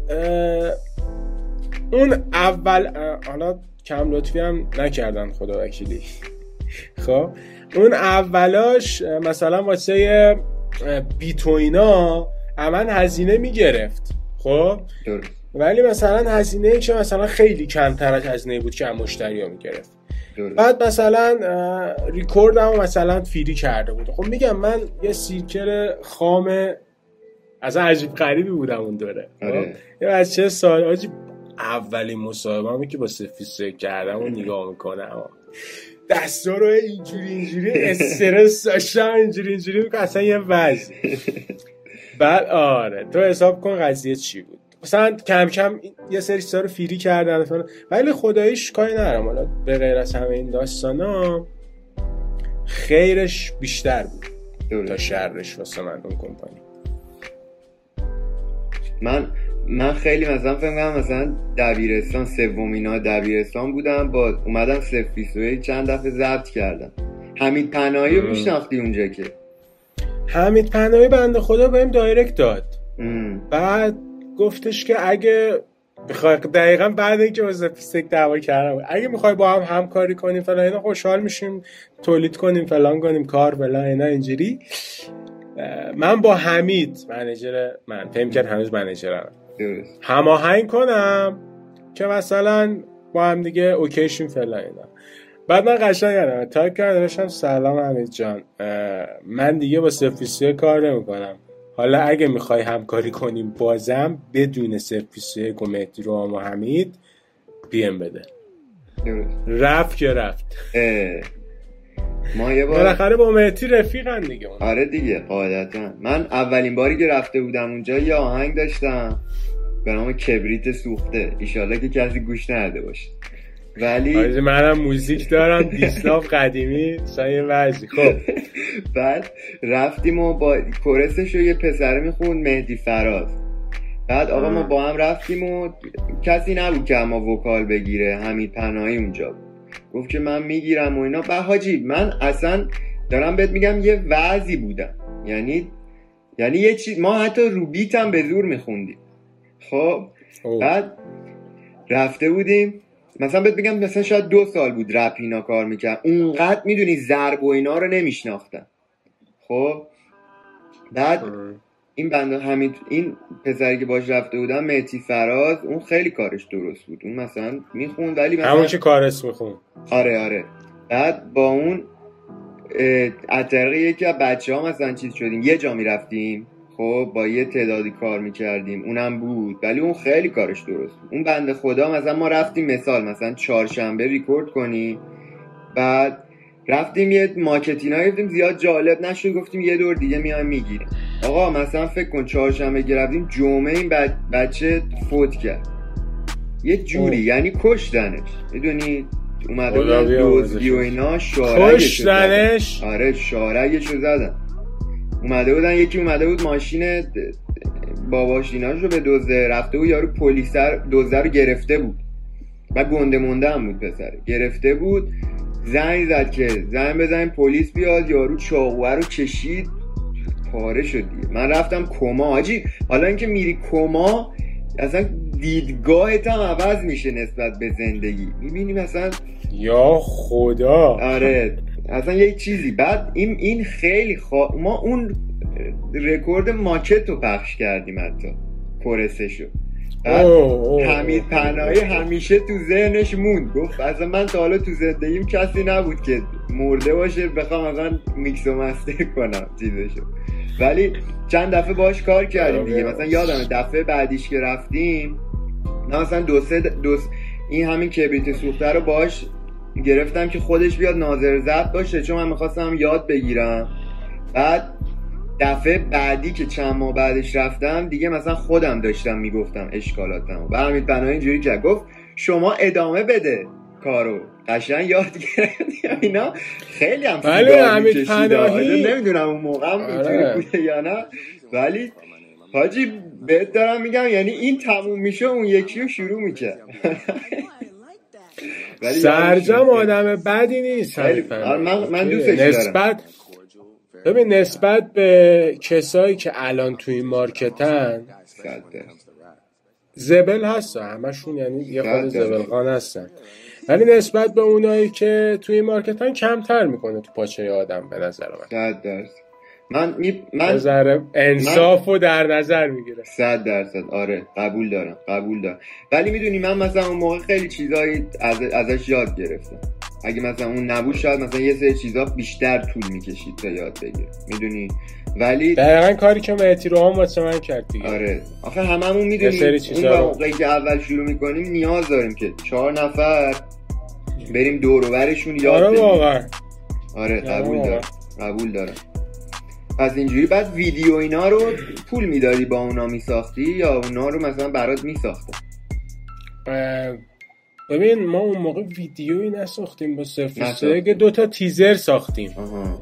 اون اول حالا کم لطفی هم نکردن خدا وکیلی. خب اون اولاش مثلا واسه بیت و اینا من هزینه می‌گرفت. خب؟ ولی مثلا هزینه که مثلا خیلی کمتر از هزینه بود که مشتری ها می‌گرفت. بعد مثلا ریکورد هم مثلا فیری کرده بود. خب میگم من یه سیرکل خام از عجیب غریبی بودم اون دوره. خب؟ آره. یه بچه سال آجی اولین مصاحبه که با سفیس کردم و نگاه می‌کنم. دستا رو اینجوری اینجوری استرس داشتم اینجوری اینجوری می‌کنم. اصلا یه وضع. بعد آره تو حساب کن قضیه چی بود. مثلا کم کم یه سری چیزا رو فیری کردن ولی خداییش کاری ندارم. حالا به غیر از همه این ها خیرش بیشتر بود تا شرش واسه من اون کمپانی. من من خیلی مثلا فکر کنم مثلا دبیرستان سومینا دبیرستان بودم. با اومدم صفر چند دفعه ضبط کردم. حمید پناهی رو میشناختی اونجا که؟ حمید پناهی بنده خدا بهم دایرکت داد. بعد گفتش که اگه بخوای دقیقا بعد اینکه واسه فیسک دعوا کردم اگه می‌خوای با هم همکاری کنیم فلان اینا خوشحال میشیم. تولید کنیم فلان کنیم کار فلان اینا اینجوری. من با حمید منیجر من فهم کرد هنوز منیجرم. هماهنگ کنم که مثلا با هم دیگه اوکیشن فلان اینا. بعد من قشنگ کردم تا کردم سلام حمید جان من دیگه با سفیسیه کار نمی‌کنم. حالا اگه می‌خوای همکاری کنیم بازم بدون سفیسیه و مهدی رو و حمید پیم بده. رفت که رفت. ما یه بار بالاخره با مهتی رفیقن دیگه. آره دیگه قاعدتا. من اولین باری که رفته بودم اونجا یه آهنگ داشتم. به نام کبریت سوخته. ایشالله که کسی گوش نده باشه. ولی منم موزیک دارم. دیسلاف قدیمی. سایه وزی خب. بعد رفتیم و با کورسش رو یه پسره می‌خوند مهدی فراز. بعد آقا ما با هم رفتیم و کسی نبود که اما وکال بگیره. حمید پناهی اونجا بود. گفت که من می‌گیرم و اینا. به حاجی من اصلا دارم بهت میگم یه وضعی بودم. یعنی یعنی یه چیز ما حتی رو هم به زور میخوندیم. خب بعد رفته بودیم. مثلا بهت بگم مثلا شاید دو سال بود رپ اینا کار می‌کرد. اونقدر می‌دونی ضرب و اینا رو نمیشناختن. خب بعد این بنده حمید این پسری که باش رفته بودم مهتی فراز اون خیلی کارش درست بود. اون مثلا می‌خوند ولی مثلا همون که کارش می‌خوند. آره آره. بعد با اون از طریق یکی از بچه ها مثلا چیز شدیم. یه جا می‌رفتیم. خب با یه تعدادی کار می‌کردیم. اونم بود. ولی اون خیلی کارش درست بود. اون بنده خدا مثلا ما رفتیم مثال مثلا چهارشنبه ریکورد کنیم بعد رفتیم یه ماکتینا گفتیم زیاد جالب نشد. گفتیم یه دور دیگه میایم می‌گیریم. آقا مثلا فکر کن چهارشنبه گرفتیم جمعه این بچه فوت کرد. یه جوری خب. یعنی کشتنش. می‌دونی؟ اومده بودن دوزگی و اینا کشتنش؟ آره شارگشو زدن. اومده بودن یکی اومده بود ماشین باباشیناش رو به دوزه رفته بود یارو پلیسر دوزه رو گرفته بود. و گنده مونده هم بود پسره. گرفته بود زنگ زد که زنگ بزنیم پلیس بیاد یارو چاقوه رو کشید. پاره شد دیگه. من رفتم کما آجی. حالا اینکه میری کما اصلا دیدگاهت هم عوض میشه نسبت به زندگی. می‌بینی مثلا یا خدا. آره. اصلا یه چیزی. بعد این این خیلی خوا... ما اون رکورد ماکت رو پخش کردیم حتی. chorus شو. حمید پناهی همیشه تو ذهنش موند. گفت اصلا من تا حالا تو زندگیم کسی نبود که مرده باشه بخوام مثلا میکس و master کنم. چیزشو. ولی چند دفعه باش کار کردیم دیگه. مثلا یادم دفعه بعدیش که رفتیم نه مثلا دو سه دو س- این همین کبریت سوخته رو باش گرفتم که خودش بیاد ناظر ضبط باشه چون من می‌خواستم یاد بگیرم. بعد دفعه بعدی که چند ماه بعدش رفتم دیگه مثلا خودم داشتم می‌گفتم اشکالاتم و حمید بنایی اینجوری کرد. گفت شما ادامه بده. کارو قشنگ یاد گرفتیم اینا خیلی هم بله، حمید. پناهی- آره، نمی‌دونم اون موقع هم آره. اینجوری بوده یا نه ولی حاجی بهت دارم میگم یعنی این تموم میشه اون یکی رو شروع ولی سرجم آدم بدی نیست من- من دوستش دارم. نسبت ببین نسبت به کسایی که الان توی این مارکتن. زبل هستن همشون یعنی یه خود. زبلخان هستن ولی نسبت به اونایی که توی مارکتن کمتر می‌کنه تو پاچه آدم به نظر من. صد درصد. من می... من انصاف رو در نظر می‌گیره. صد درصد. آره قبول دارم قبول دارم. ولی می‌دونی من مثلا اون موقع خیلی چیزایی از... ازش یاد گرفتم. اگه مثلا اون نبود شاید مثلا یه سری چیزا بیشتر طول می‌کشید تا یاد بگیرم می‌دونی؟ ولی دقیقا کاری که مهتی رو هم واسه من کرد دیگه. آره. آخه هممون یه سری می‌دونیم اون رو- موقعی که اول شروع می‌کنیم نیاز داریم که چهار نفر بریم دور و برشون یاد آره واقعا. آره آره قبول. دارم. قبول دارم. پس اینجوری بعد ویدیو اینا رو پول میداری با اونا میساختی یا اونا رو مثلا برات میساختن؟ اه، ببین ما اون موقع ویدیویی نساختیم با نساختیم. که دو تا تیزر ساختیم. آها.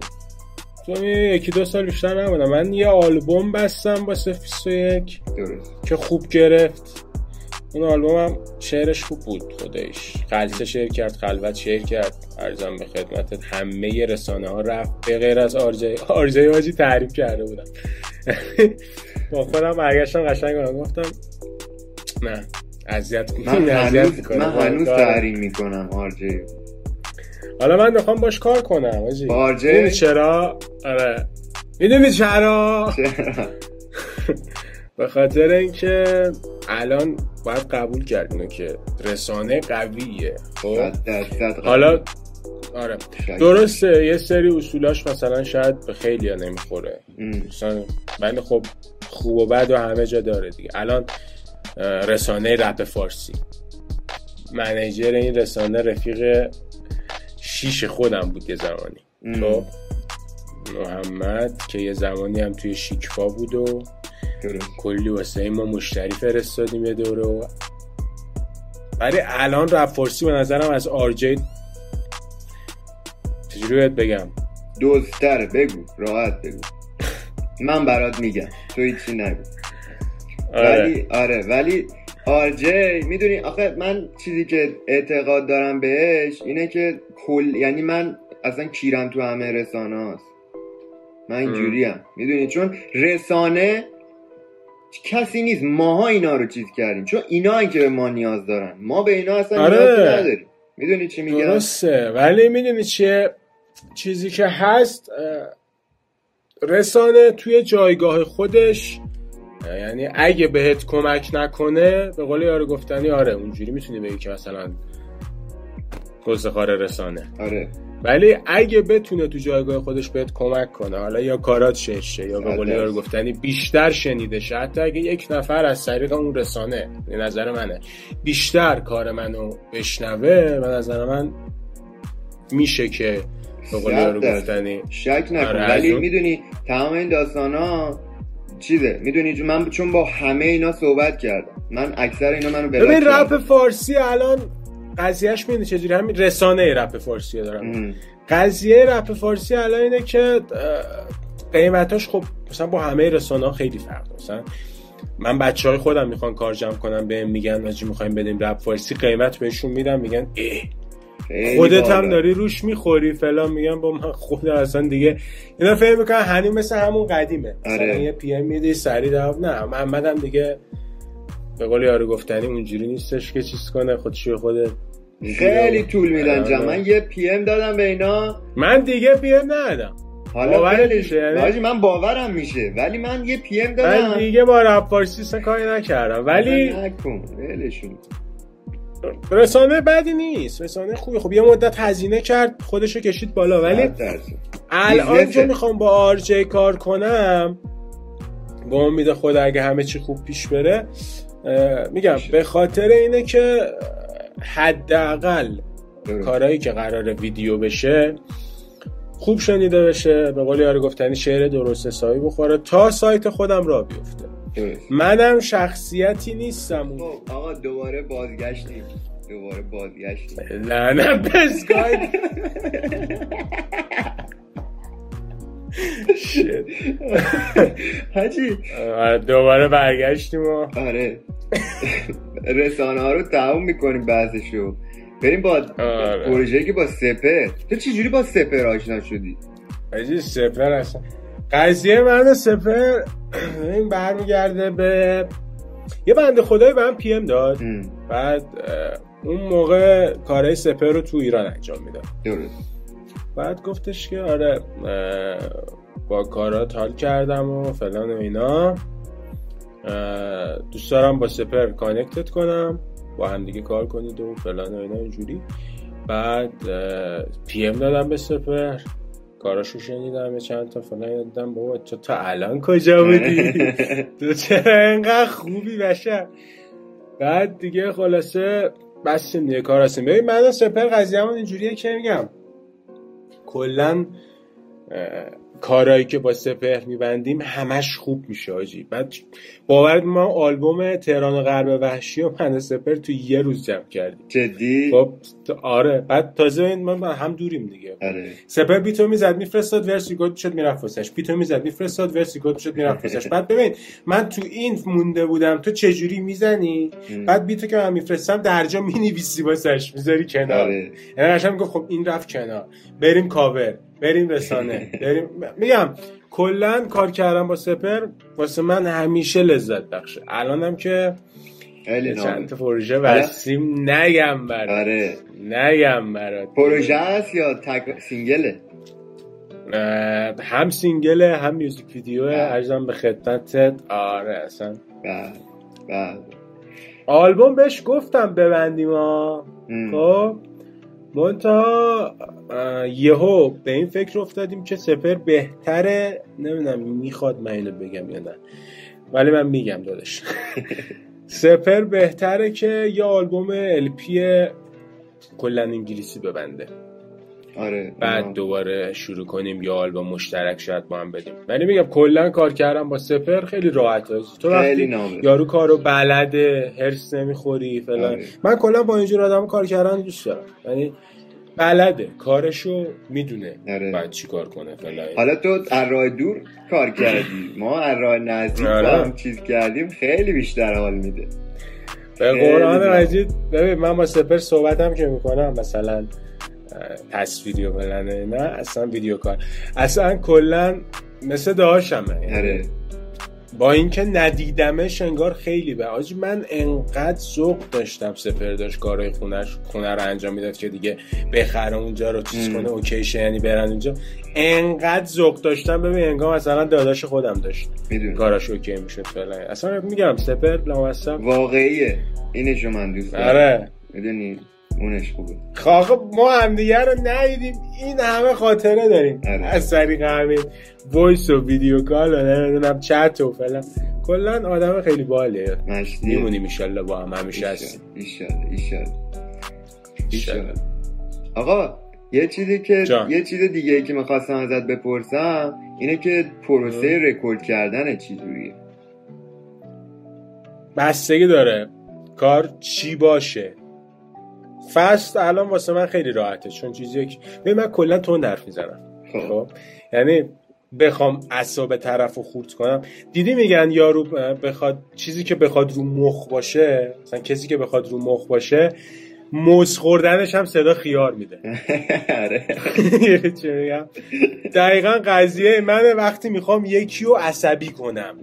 یکی دو سال بیشتر نبودم. من یه آلبوم بستم با صرف 21 درست. که خوب گرفت. اون آلبوم هم شعرش خوب بود خودش. خلصه شعر کرد خلوت شعر کرد. ارزم به خدمتت همه رسانه ها رفت. به غیر از آرجای آرجای واجی تعریف کرده بودم. با خودم برگشتم قشنگ گفتم نه. اذیت من هنوز. من هنوز کار- تحریم می‌کنم آرجی حالا من می‌خوام باش کار کنم آجی. آرجی؟ چرا؟ آره. می‌دونی چرا؟ به خاطر اینکه الان باید قبول کرد اینو که رسانه قویه خب. حالا آره. درسته یه سری اصولاش مثلا شاید به خیلی ها نمی‌خوره. مثلا ولی خب خوب و بد و همه جا داره دیگه. الان رسانه رپ فارسی. منیجر این رسانه رفیق شیش خودم بود یه زمانی. ام. خب؟ محمد که یه زمانی هم توی شیکفا بود و. کلی واسه ما مشتری فرستادیم یه دوره و ولی الان رپ فارسی به نظرم از آرجی چجوری بگم؟ دزدتره بگو راحت بگو. من برات میگم. تو هیچی نگو. آره. ولی آره ولی آرجی می‌دونی آخه من چیزی که اعتقاد دارم بهش اینه که کل یعنی من اصلا کیرم تو همه رسانه هست من اینجوری هم می‌دونی؟ چون رسانه کسی نیست. ماها اینا رو چیز کردیم. چون اینا که به ما نیاز دارن. ما به اینا اصلا آره. نداریم. می‌دونی چی میگم؟ درسته. ولی می‌دونی چیه؟ چیزی که هست رسانه توی جایگاه خودش یعنی اگه بهت کمک نکنه به قول یارو گفتنی آره اونجوری می‌تونی بگی که مثلا گزخار رسانه آره ولی اگه بتونه تو جایگاه خودش بهت کمک کنه حالا یا کارات ششه یا به قول درصد. یارو گفتنی بیشتر شنیده شه حتی اگه یک نفر از طریق اون رسانه به نظر منه بیشتر کار منو بشنوه به نظر من میشه که به قول یارو. گفتنی شک نکن آره، ولی می‌دونی تمام این داستان ها چیزه می‌دونی چون من چون با همه اینا صحبت کردم من اکثر اینا منو بلاک ببین. رپ فارسی الان قضیهش می‌دونی چجوری همین رسانه رپ فارسی دارم ام. قضیه رپ فارسی الان اینه که قیمتاش خب مثلا با همه رسانه ها خیلی فرق داره. مثلا من بچه های خودم می‌خوان کار جمع کنم بهم میگن حاجی می‌خوایم بدیم رپ فارسی قیمت بهشون میدم میگن ای خودت هم. داری روش می‌خوری فلان میگن با من خود اصلا دیگه اینا فکر می‌کنن هنوز مثل همون قدیمه. مثلا آره. یه PM میدی سری دارم نه محمد هم دیگه به قول یارو گفتنی اونجوری نیستش که چیز کنه خودشو خود خیلی طول میدن آره. جا من یه PM دادم به اینا. من دیگه PM ندادم. حالا میشه؟ یعنی؟ من باورم میشه. ولی من یه PM دادم. من دیگه با رپ فارسی کاری نکردم. ولی نکن ولشون رسانه بدی نیست رسانه خوبی خب یه مدت هزینه کرد خودشو کشید بالا ولی. الان. که می‌خوام با آرجی کار کنم با امید خدا اگه همه چی خوب پیش بره میگم به خاطر اینه که حداقل. کارهایی که قرار ویدیو بشه خوب شنیده بشه به قول یارو گفتنی شعر درست حسابی بخوره تا سایت خودم را بیفته. منم شخصیتی نیستم اون. خب آقا دوباره بازگشتیم. دوباره بازگشتیم. لعنت Shit. حاجی. آره، دوباره برگشتیم و آره. رسانه ها رو تموم می‌کنیم بحثشو بریم با آره. پروژه‌ای که با سپر. تو چجوری با سپر آشنا شدی؟ عزیز سپر هستم قضیه من سپر این برمیگرده به یه بنده خدایی به من PM داد. ام، بعد اون موقع کارهای سپر رو تو ایران انجام میدم درست. بعد گفتش که آره با کارات حال کردم و فلان و اینا. دوست دارم با سپر connect ت کنم. با هم دیگه کار کنید و فلان و اینا اینجوری. بعد PM دادم به سپر. کاراشو شنیدم یه چند تا فلان دیدم بابا تو تا الان کجا بودی؟ تو چرا اینقدر خوبی بشه بعد دیگه خلاصه بستیم دیگه کار هستیم ببین من سپر قضیه‌مون اینجوریه که میگم کلا کارهایی که با سپهر میبندیم همش خوب میشه آجی. بعد باور ما آلبوم تهران و غرب وحشی و من و سپر تو یه روز جمع کردیم. جدی؟ خب آره. بعد تازه این ما هم دوریم دیگه. آره. سپر بیتو می‌زد میفرستاد ورسی گود شد می‌رفت واسش. بیتو می‌زد میفرستاد ورسی گود شد می‌رفت واسش. بعد ببین من تو این مونده بودم تو چجوری می‌زنی. بعد beat و که من میفرستم درجا می‌نویسی واسش. می‌ذاری کنار. آره. یعنی خب این رفت کنار. بریم کاور. بریم رسانه. بریم. میگم کلا کار کردم با سپر واسه من همیشه لذت بخشه. الانم که خیلی چند تا پروژه بستیم نگم برات. آره. نگم برات. پروژه هست یا تک single ه؟ هم single ه هم music video بله. عرضم به خدمتت. آره اصلا. بله بله. آلبوم بهش گفتم ببندیم ها. خب؟ منتها اه، یهو به این فکر افتادیم که سپر بهتره. نمی‌دونم می‌خواد من اینو بگم یا نه. ولی من میگم دادش سپر بهتره که یه آلبوم الپی کلا انگلیسی ببنده. آره بعد آه. دوباره شروع کنیم یا آلبوم مشترک شاید با هم بدیم ولی میگم کلا کار کردم با سپر خیلی راحت تو خیلی یارو کارو بلده هرس نمی‌خوری فلان آره. من کلا با اینجور آدم کار کردن دوست دارم یعنی بلده کارشو می‌دونه آره. باید چی کار کنه فلان حالا تو از راه دور کار کردی ما از راه نزدیک با آره. هم چیز کردیم خیلی بیشتر حال میده به قرآن. مجید ببین من با سپر صحبتم که می‌کنم مثلا تصویری و فلان نه اصلا ویدیو کار. اصلا کلا مثل داشتمه یعنی آره. با اینکه ندیدمش انگار خیلی به آجی من انقدر ذوق داشتم سپر داشت کارهای خونش خونه رو انجام می‌داد که دیگه بخره اونجا رو چیز. کنه اوکیشه یعنی برن اونجا. انقدر ذوق داشتم ببین انگار مثلا داداش خودم داشت. می‌دونم. کاراش اوکی می‌شد فعلا. اصلا میگم سپر لامصب. واقعیه. اینشو من دوست دارم. آره. می‌دونی؟ اونش خوبه. خب ما همدیگه رو ندیدیم. این همه خاطره داریم. آره. از طریق همین voice و video call و نمی‌دونم چت و فلان. کلا آدم خیلی باحالیه مشتیه میمونیم ایشالله با هم همیشه هستیم. ایشالله. آقا یه چیزی که جان. یه چیز دیگه ای که می‌خواستم ازت بپرسم اینه که پروسه رکورد کردن چی جوریه؟ بستگی داره کار چی باشه. فست الان واسه من خیلی راحته چون چیزی که ببین من کلا تون حرف می‌زنم. خب. خب؟ یعنی بخوام اعصاب طرف رو خورد کنم. دیدی میگن یارو بخواد چیزی که بخواد رو مخ باشه مثلا کسی که بخواد رو مخ باشه موز خوردنش هم صدا خیار میده. آره. دقیقا قضیه من وقتی می‌خوام یکی رو عصبی کنم.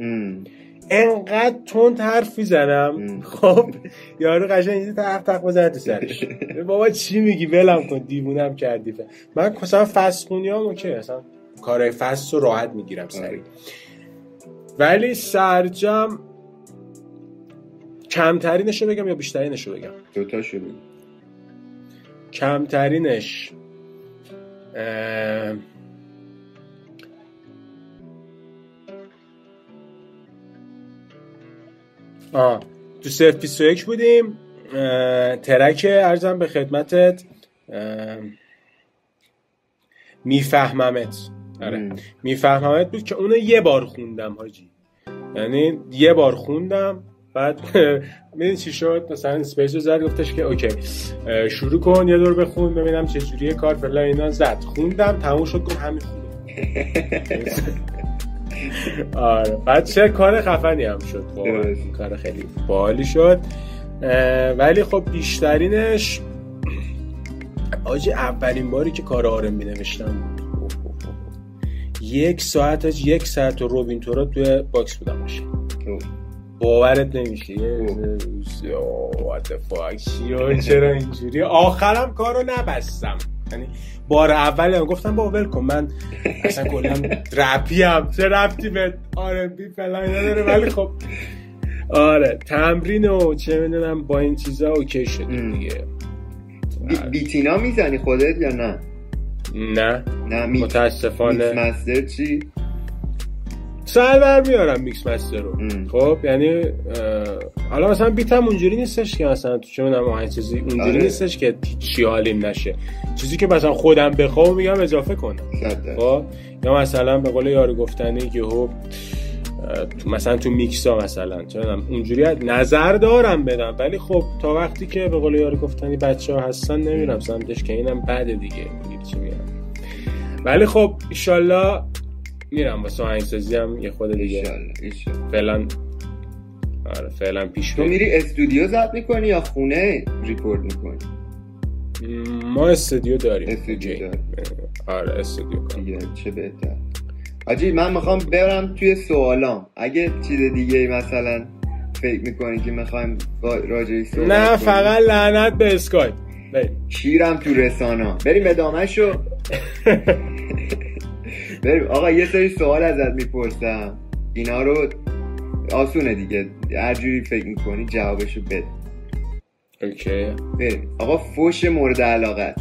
انقدر تند حرف می‌زنم. خب یارو قشنگ اینجوری تق تق بزنه تو سرش. بابا چی میگی؟ ولم کن دیوونم کردی. من مثلا فسخونی هم اوکی اصلا کارهای فست رو راحت می‌گیرم سریع. ولی سرجم کمترینش رو بگم یا بیشترینش رو بگم؟ دوتاشو بگم کمترینش اه... آه. تو صرف 21 بودیم. Track عرضم به خدمتت. میفهممت. آره. میفهممت بود که اونو یه بار خوندم حاجی. یعنی یه بار خوندم بعد می‌دونی چی شد؟ مثلا space رو زد گفتش که OK. شروع کن یه دور بخون ببینم چه جوریه کار فلان اینا زد. خوندم تموم شد گفت همین خوندم آره. بعد چه کار خفنی هم شد کار خیلی باحالی شد. ولی خب بیشترینش آجی اولین باری که کار آرم می نوشتم. یک ساعت از یک ساعت و روبین تورا توی باکس بودم باشه باورت نمیشه. چرا اینجوری؟ آخرم کارو نبستم. یعنی بار اول هم گفتم با ول کن من اصلا کلا رپی هم چه رفتی به آر بی فلان نداره ولی خب. آره تمرین و چه می‌دونم با این چیزا اوکی شد دیگه. بیتینا می‌زنی خودت یا نه؟ نه. نه. متاسفانه. مستر چی؟ سر بر میارم میکس مستر رو خب یعنی حالا مثلا بیتم اونجوری نیستش که مثلا تو چه می‌دونم چیزی اونجوری آره. نیستش که چی حالیم نشه. چیزی که مثلا خودم بخوام میگم اضافه کنم. خب یا مثلا به قول یارو گفتنی که خب تو مثلا تو میکسا مثلا چون اونجوری نظر دارم بدم. ولی خب تا وقتی که به قول یارو گفتنی بچه ها هستن نمیرم سمتش که اینم بعد دیگه. چی میگم؟ ولی خب ایشالله میرم واسه آهنگسازی هم یه خود دیگه. فعلا آره فعلا پیش تو میری استودیو زد می‌کنی یا خونه ریکورد می‌کنی؟ ما استودیو داریم. استودیو داریم. آره استودیو چه بهتر. آجی من می‌خوام برم توی سوالام. اگه چیز دیگه مثلا فکر می‌کنی که می‌خوایم راجعی سوال نه فقط لعنت به اسکای. شیرم تو رسانا؟ بریم ادامه شو بریم. آقا یه سری سوال ازت می‌پرسم. اینا رو آسونه دیگه. هر جوری فکر می‌کنی جوابشو بده. اوکی. بریم. آقا فوش مورد علاقت.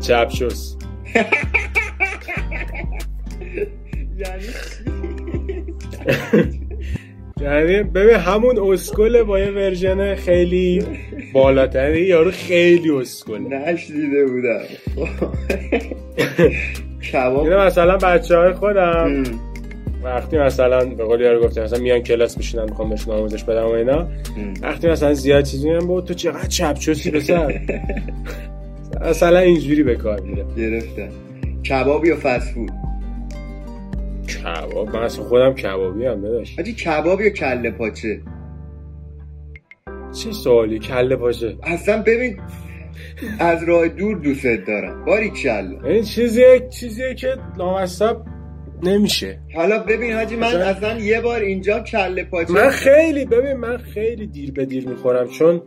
چپشوس یعنی یعنی ببین همون اسکل با یه ورژن خیلی بالاتری یارو خیلی اسکل. نشدیده بودم. کباب. اینه مثلا بچه های خودم وقتی مثلا به قول یارو گفتم مثلا میان کلاس میشینن می‌خوام بهشون آموزش بدم و اینا. وقتی مثلا زیاد چیزی میگن با تو چقدر چپچوسی بسر مثلا اینجوری به کار میره. گرفتن. کباب یا فست فود کباب؟ من اصلا خودم کبابی هم نداشت حاجی کباب یا کله پاچه؟ چه سوالی؟ کله پاچه. اصلا ببین از راه دور دوست دارم. باری کله این چیزیه چیزیه که لامصب نمیشه. حالا ببین حاجی من اصلا یه بار اینجا کله پاچه من خیلی ببین من خیلی دیر به دیر می‌خورم چون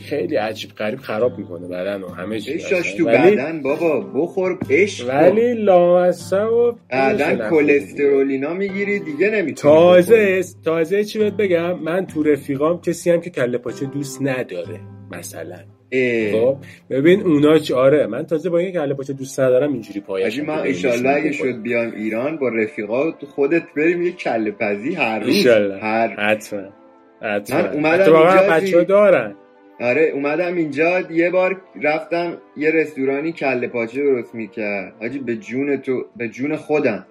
خیلی عجیب غریب خراب می‌کنه بدن و همه چی شاش تو ولی... بدن بابا بخور عشق ولی لامصب و بعدن کلسترولینا می‌گیری دیگه نمی‌تونی تازه تازه چی بهت بگم؟ من تو رفیقام کسی هم که کله پاچه دوست نداره مثلا. خب ببین اونا چه آره من تازه با این کله پاچه دوست ندارم اینجوری پایش من ان اگه شد بیام ایران با رفیقا خودت بریم یه کله پزی هر روز هر حتما. حتما. من اومدم اینجا بچه دارن. آره اومدم اینجا یه بار رفتم یه رستورانی کله پاچه درست می‌کرد. حاجی به جون تو به جون خودم.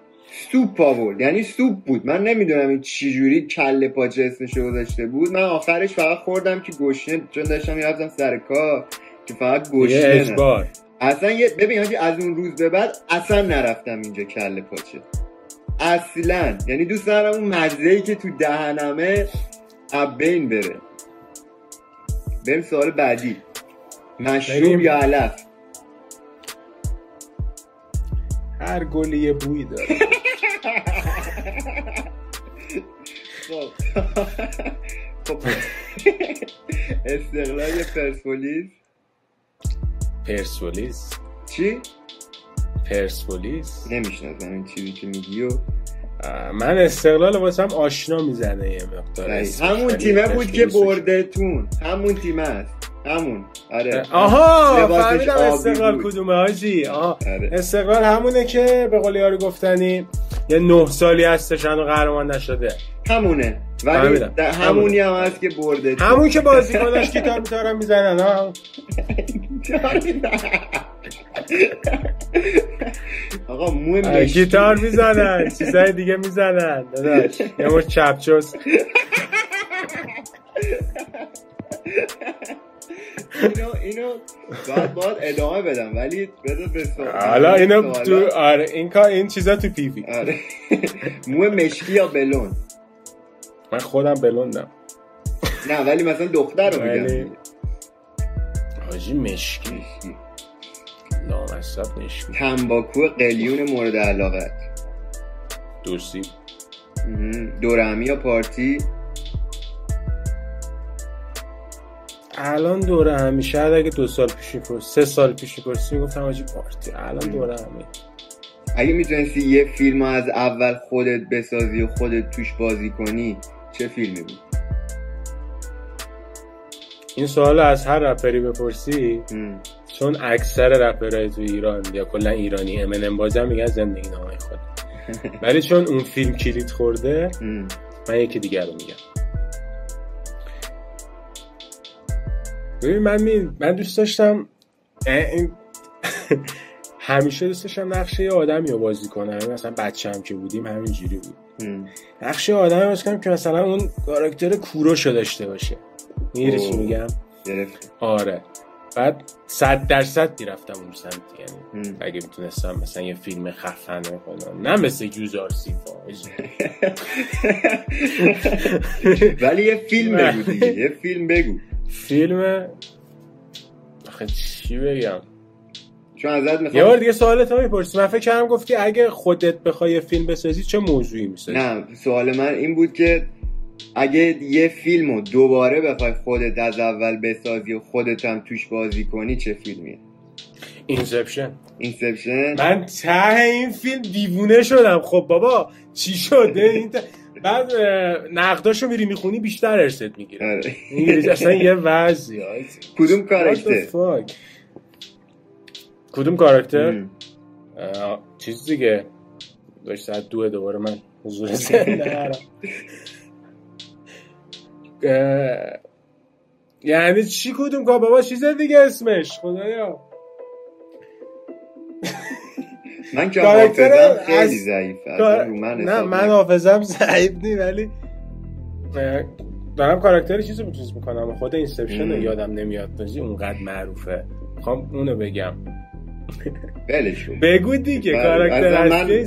سوپ آورد یعنی سوپ بود. من نمی‌دونم این چی جوری کله پاچه اسمش گذاشته بود. من آخرش فقط خوردم که گشنه چون داشتم می‌رفتم سر کار که فقط گشنه اصلا یه ببین حاجی از اون روز به بعد اصلا نرفتم اینجا کله پاچه. اصلا. یعنی دوست دارم اون مزه که تو دهنمه ابین بره. بریم سوال بعدی. مشروب یا علف؟ هر گلی یه بوی داره. خب. خب. استقلال پرسپولیس. پرسپولیس. چی؟ پرسپولیس. نمی‌شناسم این چیزی که میگی و اه، من استقلال واسم آشنا می‌زنه یه مقدار همون تیمه بود که بردتون. همون تیمه است. همون. آره. آها فهمیدم استقلال. کدومه حاجی. آها. آره. استقلال همونه که به قول یارو گفتنی یه نه سالی هستش هنو قهرمان نشده. همونه. ولی همونی هم هست که برده همون که بازیکناش گیتار میتارن می‌زنن ها آقا مو مشکی. گیتار می‌زنن چیزای دیگه می‌زنن داداش. یه مش چپچوس اینو اینو باید باید ادامه بدم ولی بذار به سوال حالا اینو تو آره این کار این چیزا تو پیفی آره. مو مشکی یا بلون؟ من خودم بلوندم نه. ولی مثلا دختر رو میگم. حاجی مشکی مشکی. لامصب مشکی تنباکو قلیون مورد علاقت. دوستی مهم. دورهمی یا پارتی؟ الان دوره همی شاید اگه دو سال پیش میپرس سه سال پیش می‌پرسی می‌گفتم حاجی پارتی. الان دوره همی اگه می‌تونستی یه فیلم رو از اول خودت بسازی و خودت توش بازی کنی چه فیلمی بود؟ این سوال از هر رپری بپرسی هم. چون اکثر رپرهای تو ایران یا کلا ایرانی امنم بازم میگن زندگی نامه خود ولی چون اون فیلم کلید خورده. من یکی دیگر رو میگم. ببین من می... من دوست داشتم همیشه دوست داشتم نقشه یه آدمی رو بازی کنم. یعنی مثلا بچه هم که بودیم همینجوری بود. نقشه آدمی بازی کنم که مثلا اون کاراکتر کوروشو داشته باشه. می‌گیری چی. میگم؟ آره. بعد صد درصد می‌رفتم اون سمت یعنی. اگه می‌تونستم مثلا یه فیلم خفن کنم نه مثل جوزار سیفا ولی یه فیلم. بگو دیگه یه فیلم بگو. فیلم آخه چی بگم؟ چون ازت یه بار می‌خوام دیگه سوالت رو می‌پرسی. من فکر کردم گفتی اگه خودت بخوای یه فیلم بسازی چه موضوعی می‌سازی؟ نه سوال من این بود که اگه یه فیلم رو دوباره بخوای خودت از اول بسازی و خودت هم توش بازی کنی چه فیلمیه؟ Inception. Inception؟ من ته این فیلم دیوونه شدم. خب بابا چی شده؟ این بعد نقداشو میری می‌خونی بیشتر ارست می‌گیره. آره. اصلا یه وضعی. کدوم fuck؟ کدوم کاراکتر. اه، چیز دیگه. داشت ساعت دوه دوباره من حضور. اه، یعنی چی کدوم کار بابا چیز دیگه اسمش خدایا من که حافظم خیلی ضعیفه رو من نه من. حافظم ضعیف نی ولی دارم کاراکتر چیزو می‌تونست می‌کنم خود اینسپشن. یادم نمیاد بازی اونقدر معروفه می‌خوام اونو بگم ولش کن. بگو دیگه. کاراکتر من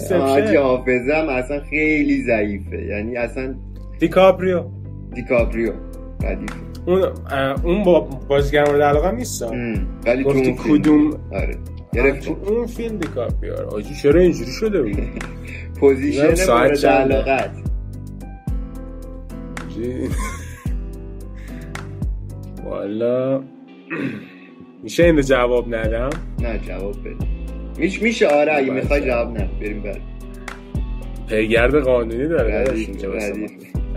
حافظم اصلا خیلی ضعیفه یعنی اصلا دیکاپریو دیکاپریو ردیفه اون اون با بازیگر مورد علاقه نیست. ولی تو گفتی کدوم؟ آره. تو گرفتم اون فیلم دیکاپریو آره. آجی چرا اینجوری شده بود؟ پوزیشن مورد آجی. والا. میشه اینو جواب ندم؟ نه جواب بده. میش میشه آره اگه بله. می‌خوای جواب. نه بریم بعد پیگرد قانونی داره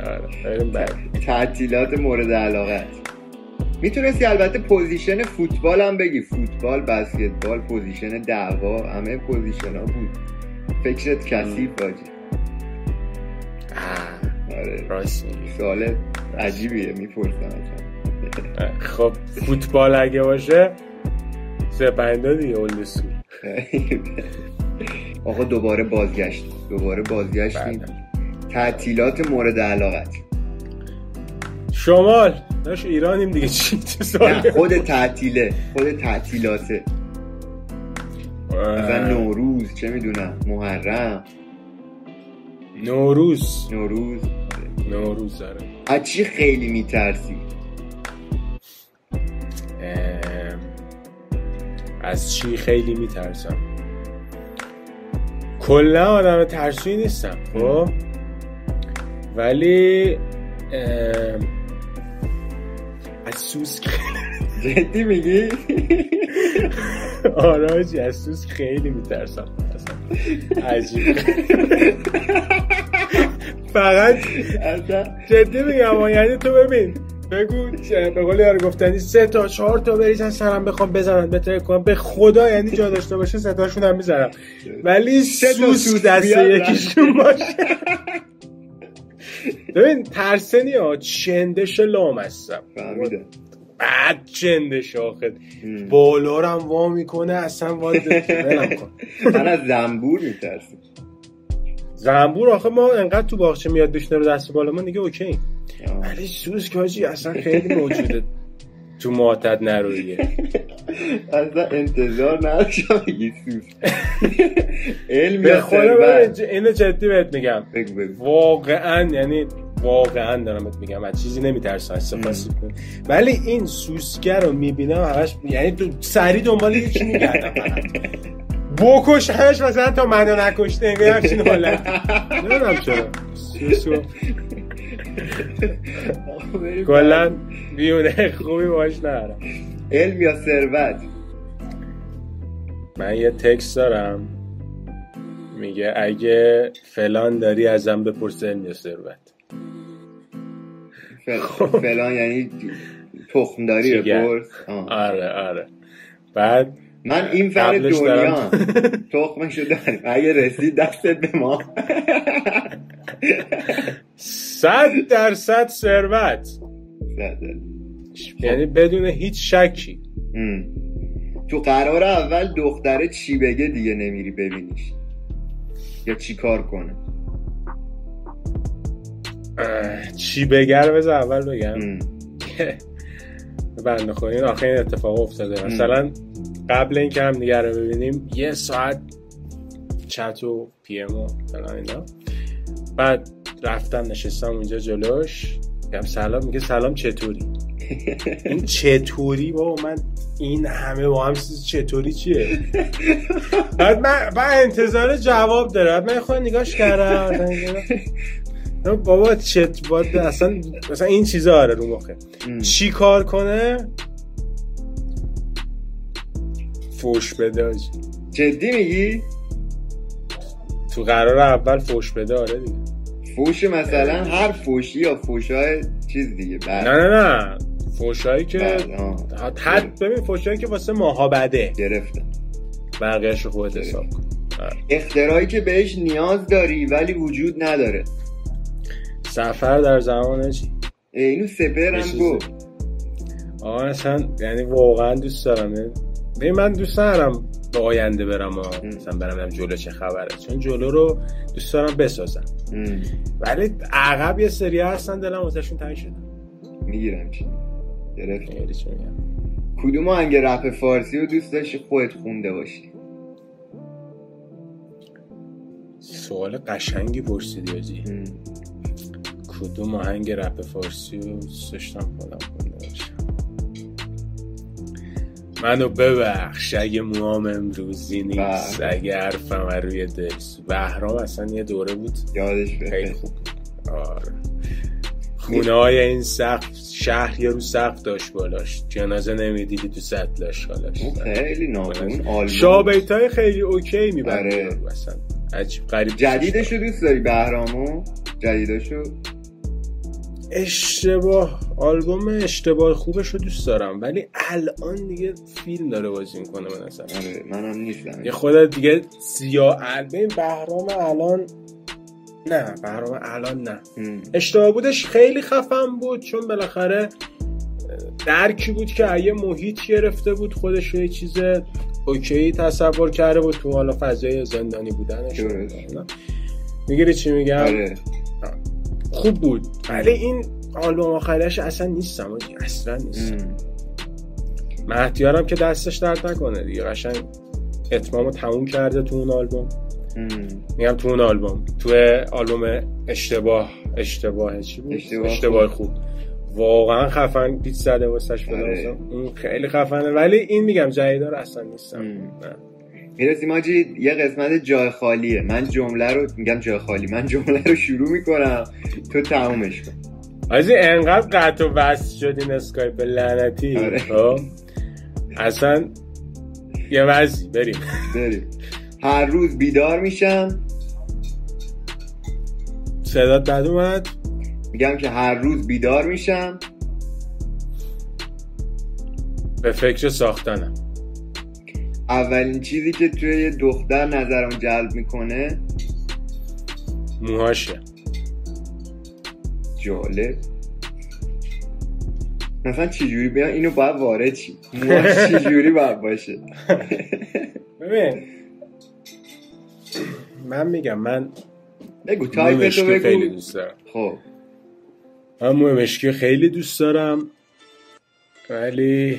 آره. بریم بعد تعطیلات مورد علاقت می‌تونستی البته پوزیشن فوتبال هم بگی. فوتبال بسکتبال پوزیشن دعوا همه پوزیشن ها بود. فکرت کثیف باجی. آره. سوال عجیبیه می‌پرسم. خب فوتبال اگه باشه سپندا دیگه اسکول آقا دوباره بازگشت. دوباره بازگشتیم. بله. تعطیلات مورد علاقت. شمال. داش ایرانیم دیگه. چی؟ خود تعطیله. خود تعطیلاته. مثلا نوروز چه می‌دونم محرم. نوروز. نوروز. نوروز داره از چی خیلی میترسی؟ از چی خیلی میترسم؟ کلا آدم ترسوی نیستم خب؟ ولی از سوسک جدی میگی؟ حاجی از سوس خیلی میترسم. عجیب. فقط جدی میگم یعنی تو ببین بگو به قول یارو گفتنی سه تا چهار تا بریزن سرم بخوام بزنن بهتر کنم. به خدا یعنی جا داشته باشه سه تاشون هم می‌زنم ولی سه تا سوس سوس دسته بیاد یکیشون باشه. ببین ترسنی ها چندش لام هستم فهمیدم بعد چندش آخه. ام. بالا رو هم وا می‌کنه اصلا واد من از زنبور میترسم. زنبور آخه ما انقدر تو باغچه میاد بشنه رو دست بالا من دیگه اوکی ولی سوس کاجی اصلا خیلی موجوده. تو معتد نرویه. اصلا انتظار نداشتم بگی سوس علم به خدا اینو جدی بهت میگم. واقعا یعنی واقعا دارم بهت میگم. از چیزی نمیترسم از سپاسی کن ولی این سوسگر رو می‌بینم همش یعنی تو سری دنبال یکی میگردم بکشنش مثلا تا منو نکشته انگار همچین حالت. نمی‌دونم چرا. سوسو کلا بیونه خوبی باش ندارم. علم یا ثروت؟ من یه تکست دارم. میگه اگه فلان داری ازم بپرس علم یا ثروت. ف- فلان یعنی تخمداری. بپرس. آره آره. بعد من این فر دنیا. تخمشو داریم اگه رسید دستت به ما. صد درصد ثروت. یعنی بدون هیچ شکی. ام. تو قرار اول دختره چی بگه دیگه نمیری ببینیش. یا چی کار کنه. چی بگر بذار اول بگم. بنده خدا این آخه این اتفاق افتاده. مثلا قبل اینکه هم دیگه رو ببینیم یه ساعت چت و پی ام و اینا. بعد رفتم نشستم اونجا جلوش. میگم سلام میگه سلام چطوری؟ این چطوری بابا؟ من این همه با هم چطوری چیه؟ بعد من بعد انتظار جواب داره. بعد من خود نگاش کردم. بابا چت باید اصلا مثلا این چیزا آره رو مخه. چی کار کنه؟ فوش بده. جدی میگی؟ تو قرار اول فوش بده آره دیگه. فوش مثلا هر فوشی یا فوشای چیز دیگه نه نه نه. فوشایی که. حد ببین فوشایی که واسه ماها بده. گرفتم بقیهش خودت حساب کن. اختراعی که بهش نیاز داری ولی وجود نداره. سفر در زمان چی؟ اینو سپر هم. گفت. آه اصلا یعنی واقعا دوست دارم. ببین من دوست دارم به آینده برم ها. مثلا برم جلو چه خبره. چون جلو رو دوست دارم بسازم. ام. ولی عقب یه سری هستن دلم واسهشون تنگ شده. می‌گیرم چی؟ گرفت. کدوم آهنگ رپ فارسی رو دوست داشتی خودت خونده باشی؟ سوال قشنگی پرسیدی آجی. کدوم آهنگ رپ فارسی رو دوست داشتم خودم منو ببخش. اگه موام امروزی نیست بله. اگه حرفم روی دل. بهرام اصلا یه دوره بود. یادش خیلی خوب بود. آره. خونه های این سقف شهر یه رو سقف داشت بالاش. جنازه نمی‌دیدی تو سطلش حالاش. اون خیلی نامون شابیت های خیلی اوکی می‌برد آره. عجیب غریب. جدیدش رو دوست داری بهرامو؟ جدیدشو؟ اشتباه آلبوم اشتباه خوبش رو دوست دارم. ولی الان دیگه فیلم داره بازی می‌کنه به نظر آره منم نیستم یه خود دیگه سیاه البین بهرام الان نه بهرام الان نه. ام. اشتباه بودش خیلی خفن بود چون بالاخره درکی بود که یه محیط گرفته بود خودش رو یه چیز اوکی تصور کرده بود تو حالا فضای زندانی بودنش. می‌گیری چی میگم؟ آره. خوب بود. ولی این آلبوم آخرش اصلا نیستم. اصلا نیست. ام. مهدیارم که دستش درد نکنه دیگه. قشنگ اتمامو تموم کرده تو اون آلبوم. میگم تو اون آلبوم. تو آلبوم اشتباه اشتباه چی بود؟ اشتباه اشتباه خوب. واقعا خفن پیچ زده واسش آره. اون خیلی خفنه. ولی این میگم جدیدار اصلا نیستم. می‌رسیم آجی یه قسمت جای خالیه. من جمله رو میگم جای خالی. من جمله رو شروع می‌کنم. تو تمومش کن. آجی انقدر قطع و وصل شد این اسکایپ لعنتی. آره. خب؟ اصلا یه وزی بریم. بریم. هر روز بیدار میشم. صدات بد اومد؟ میگم که هر روز بیدار میشم. به فکر ساختنم. اولین چیزی که توی یه دختر نظرم جلب می‌کنه؟ موهاشه. جالب. مثلا چجوری بیان؟ اینو باید وارد چی موهاش چجوری باید باشه؟ ببین. من میگم من بگو موی تایپ تو مشکی خیلی بگو دوست دارم. خب. من موی مشکی خیلی دوست دارم ولی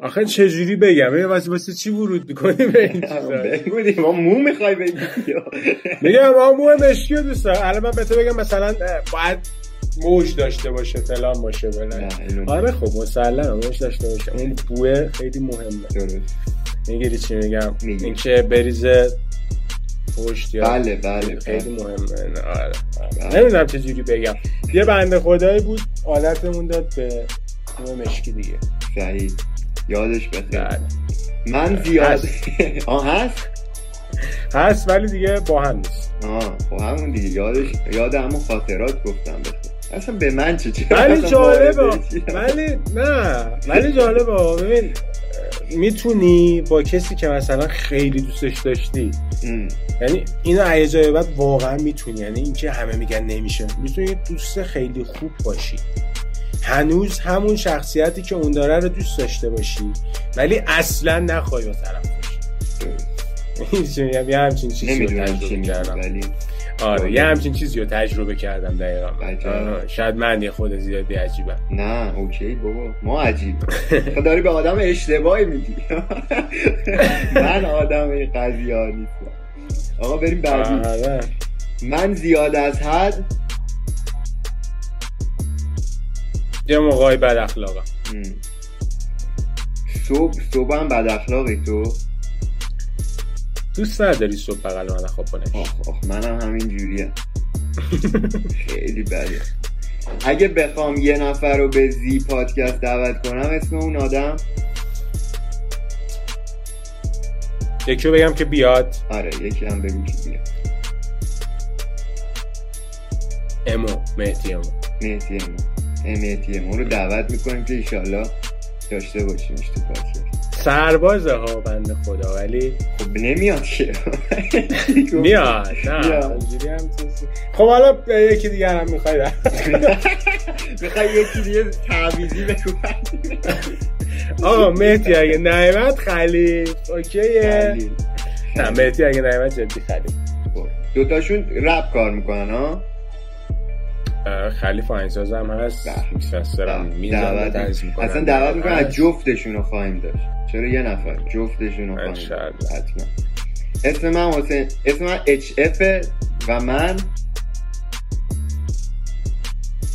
آخه چجوری بگم؟ یه واسه واسه چی ورود می‌کنی به این چیزا؟ بگو ما مو می‌خوای بگی؟ میگم ما موی مشکی دوست دارم الان من به تو بگم مثلا باید موج داشته باشه فلان باشه اینو آره خب مسلمه موج داشته باشه. اون بوه خیلی مهمه. درست. می‌گیری چی میگم. اینکه بریزه پشت یا بله بله خیلی بله. مهمه. نه، آره. بله. نمی‌دونم چه جوری بگم. یه بنده خدایی بود عادتمون داد به موی مشکی دیگه. صحیح یادش بخیر بله. من زیاد هست. آه هست؟ هست ولی دیگه با هم نیست. آه خب همون دیگه. یادش یاد همون خاطرات گفتم بخیر اصلا به من چه چه ولی جالبه؟ ولی نه. ولی جالبه. ببین می‌تونی با کسی که مثلا خیلی دوستش داشتی. ام. یعنی اینو از جای بعد واقعا می‌تونی. یعنی اینکه همه میگن نمیشه. می‌تونی دوست خیلی خوب باشی. هنوز همون شخصیتی که اون داره رو دوست داشته باشی ولی اصلا نخوای با طرف باشی می‌دونی؟ یه همچین چیزی رو تجربه کردم. آره یه همچین چیزی رو تجربه کردم دقیقا. شاید من یه خود زیادی عجیبم. نه اوکی بابا. ما عجیب. داری به آدم اشتباهی میگی. من آدم این قضیه نیستم. آقا بریم بعدی. آره. من زیاد از حد یه موقعی بد اخلاقم. صبح صبح هم بد اخلاقی تو؟ دوست نداری صبح بغل من خواب کنه. آخ آخ منم همین جوریم خیلی بده. اگه بخوام یه نفر رو به زی پادکست دعوت کنم اسم اون آدم؟ یکی رو بگم که بیاد. آره یکی هم بگو که بیا امو مهدی امو. مهدی امو. امو رو دعوت می‌کنیم که ایشالله داشته باشیمش تو پادکست. سربازه ها بنده خدا ولی خب نمیاد که. میاد نه. خب حالا یکی دیگر هم می‌خوای می‌خوای یکی دیگه تعویزی بگو. آقا مهدی اگه نعمت خلیل اوکیه. نه مهدی اگه نعمت جدی خلیل خب. دوتاشون رپ کار می‌کنن ها؟ اه، خلیف آهنگساز هم هست. بله. میشنسترم دعوت تنظیم می‌کنم اصلا دعوت می‌کنن از جفتشون رو خواهیم داشت. چرا یه نفر؟ جفتشون رو خواهیم. داشت حتما. اسم من حسین اسم من اچ اف و من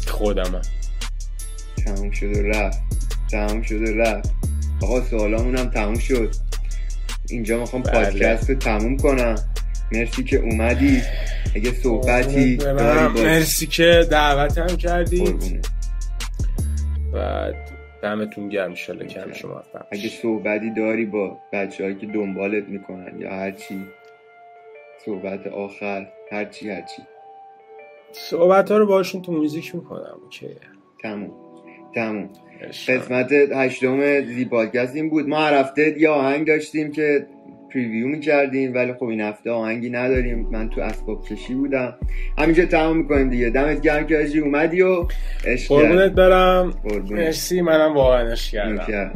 خودم هم. تموم شد و رفت. تموم شد و رفت. آقا سوالامون هم تموم شد. اینجا می‌خوام بله. پادکست رو تموم کنم. مرسی که اومدی. اگه صحبتی داری مرسی که دعوت هم کردید قربونه. بعد دمتون گرم انشالله که همیشه موفق اگه. صحبتی داری با بچه که دنبالت می‌کنن یا هرچی صحبت آخر هرچی هرچی صحبت ها رو باشون تو موزیک می‌کنم اوکی. تموم. تموم. قسمت هشتم زی پادکست این بود. ما هر هفته یه آهنگ داشتیم که پریویو می‌کردیم ولی خب این هفته آهنگی نداریم. من تو اسباب کشی بودم. همینجا تمام می‌کنیم دیگه. دمت گرم که آجی اومدی و قربونت. برم. مرسی. منم واقعا عشق کردم.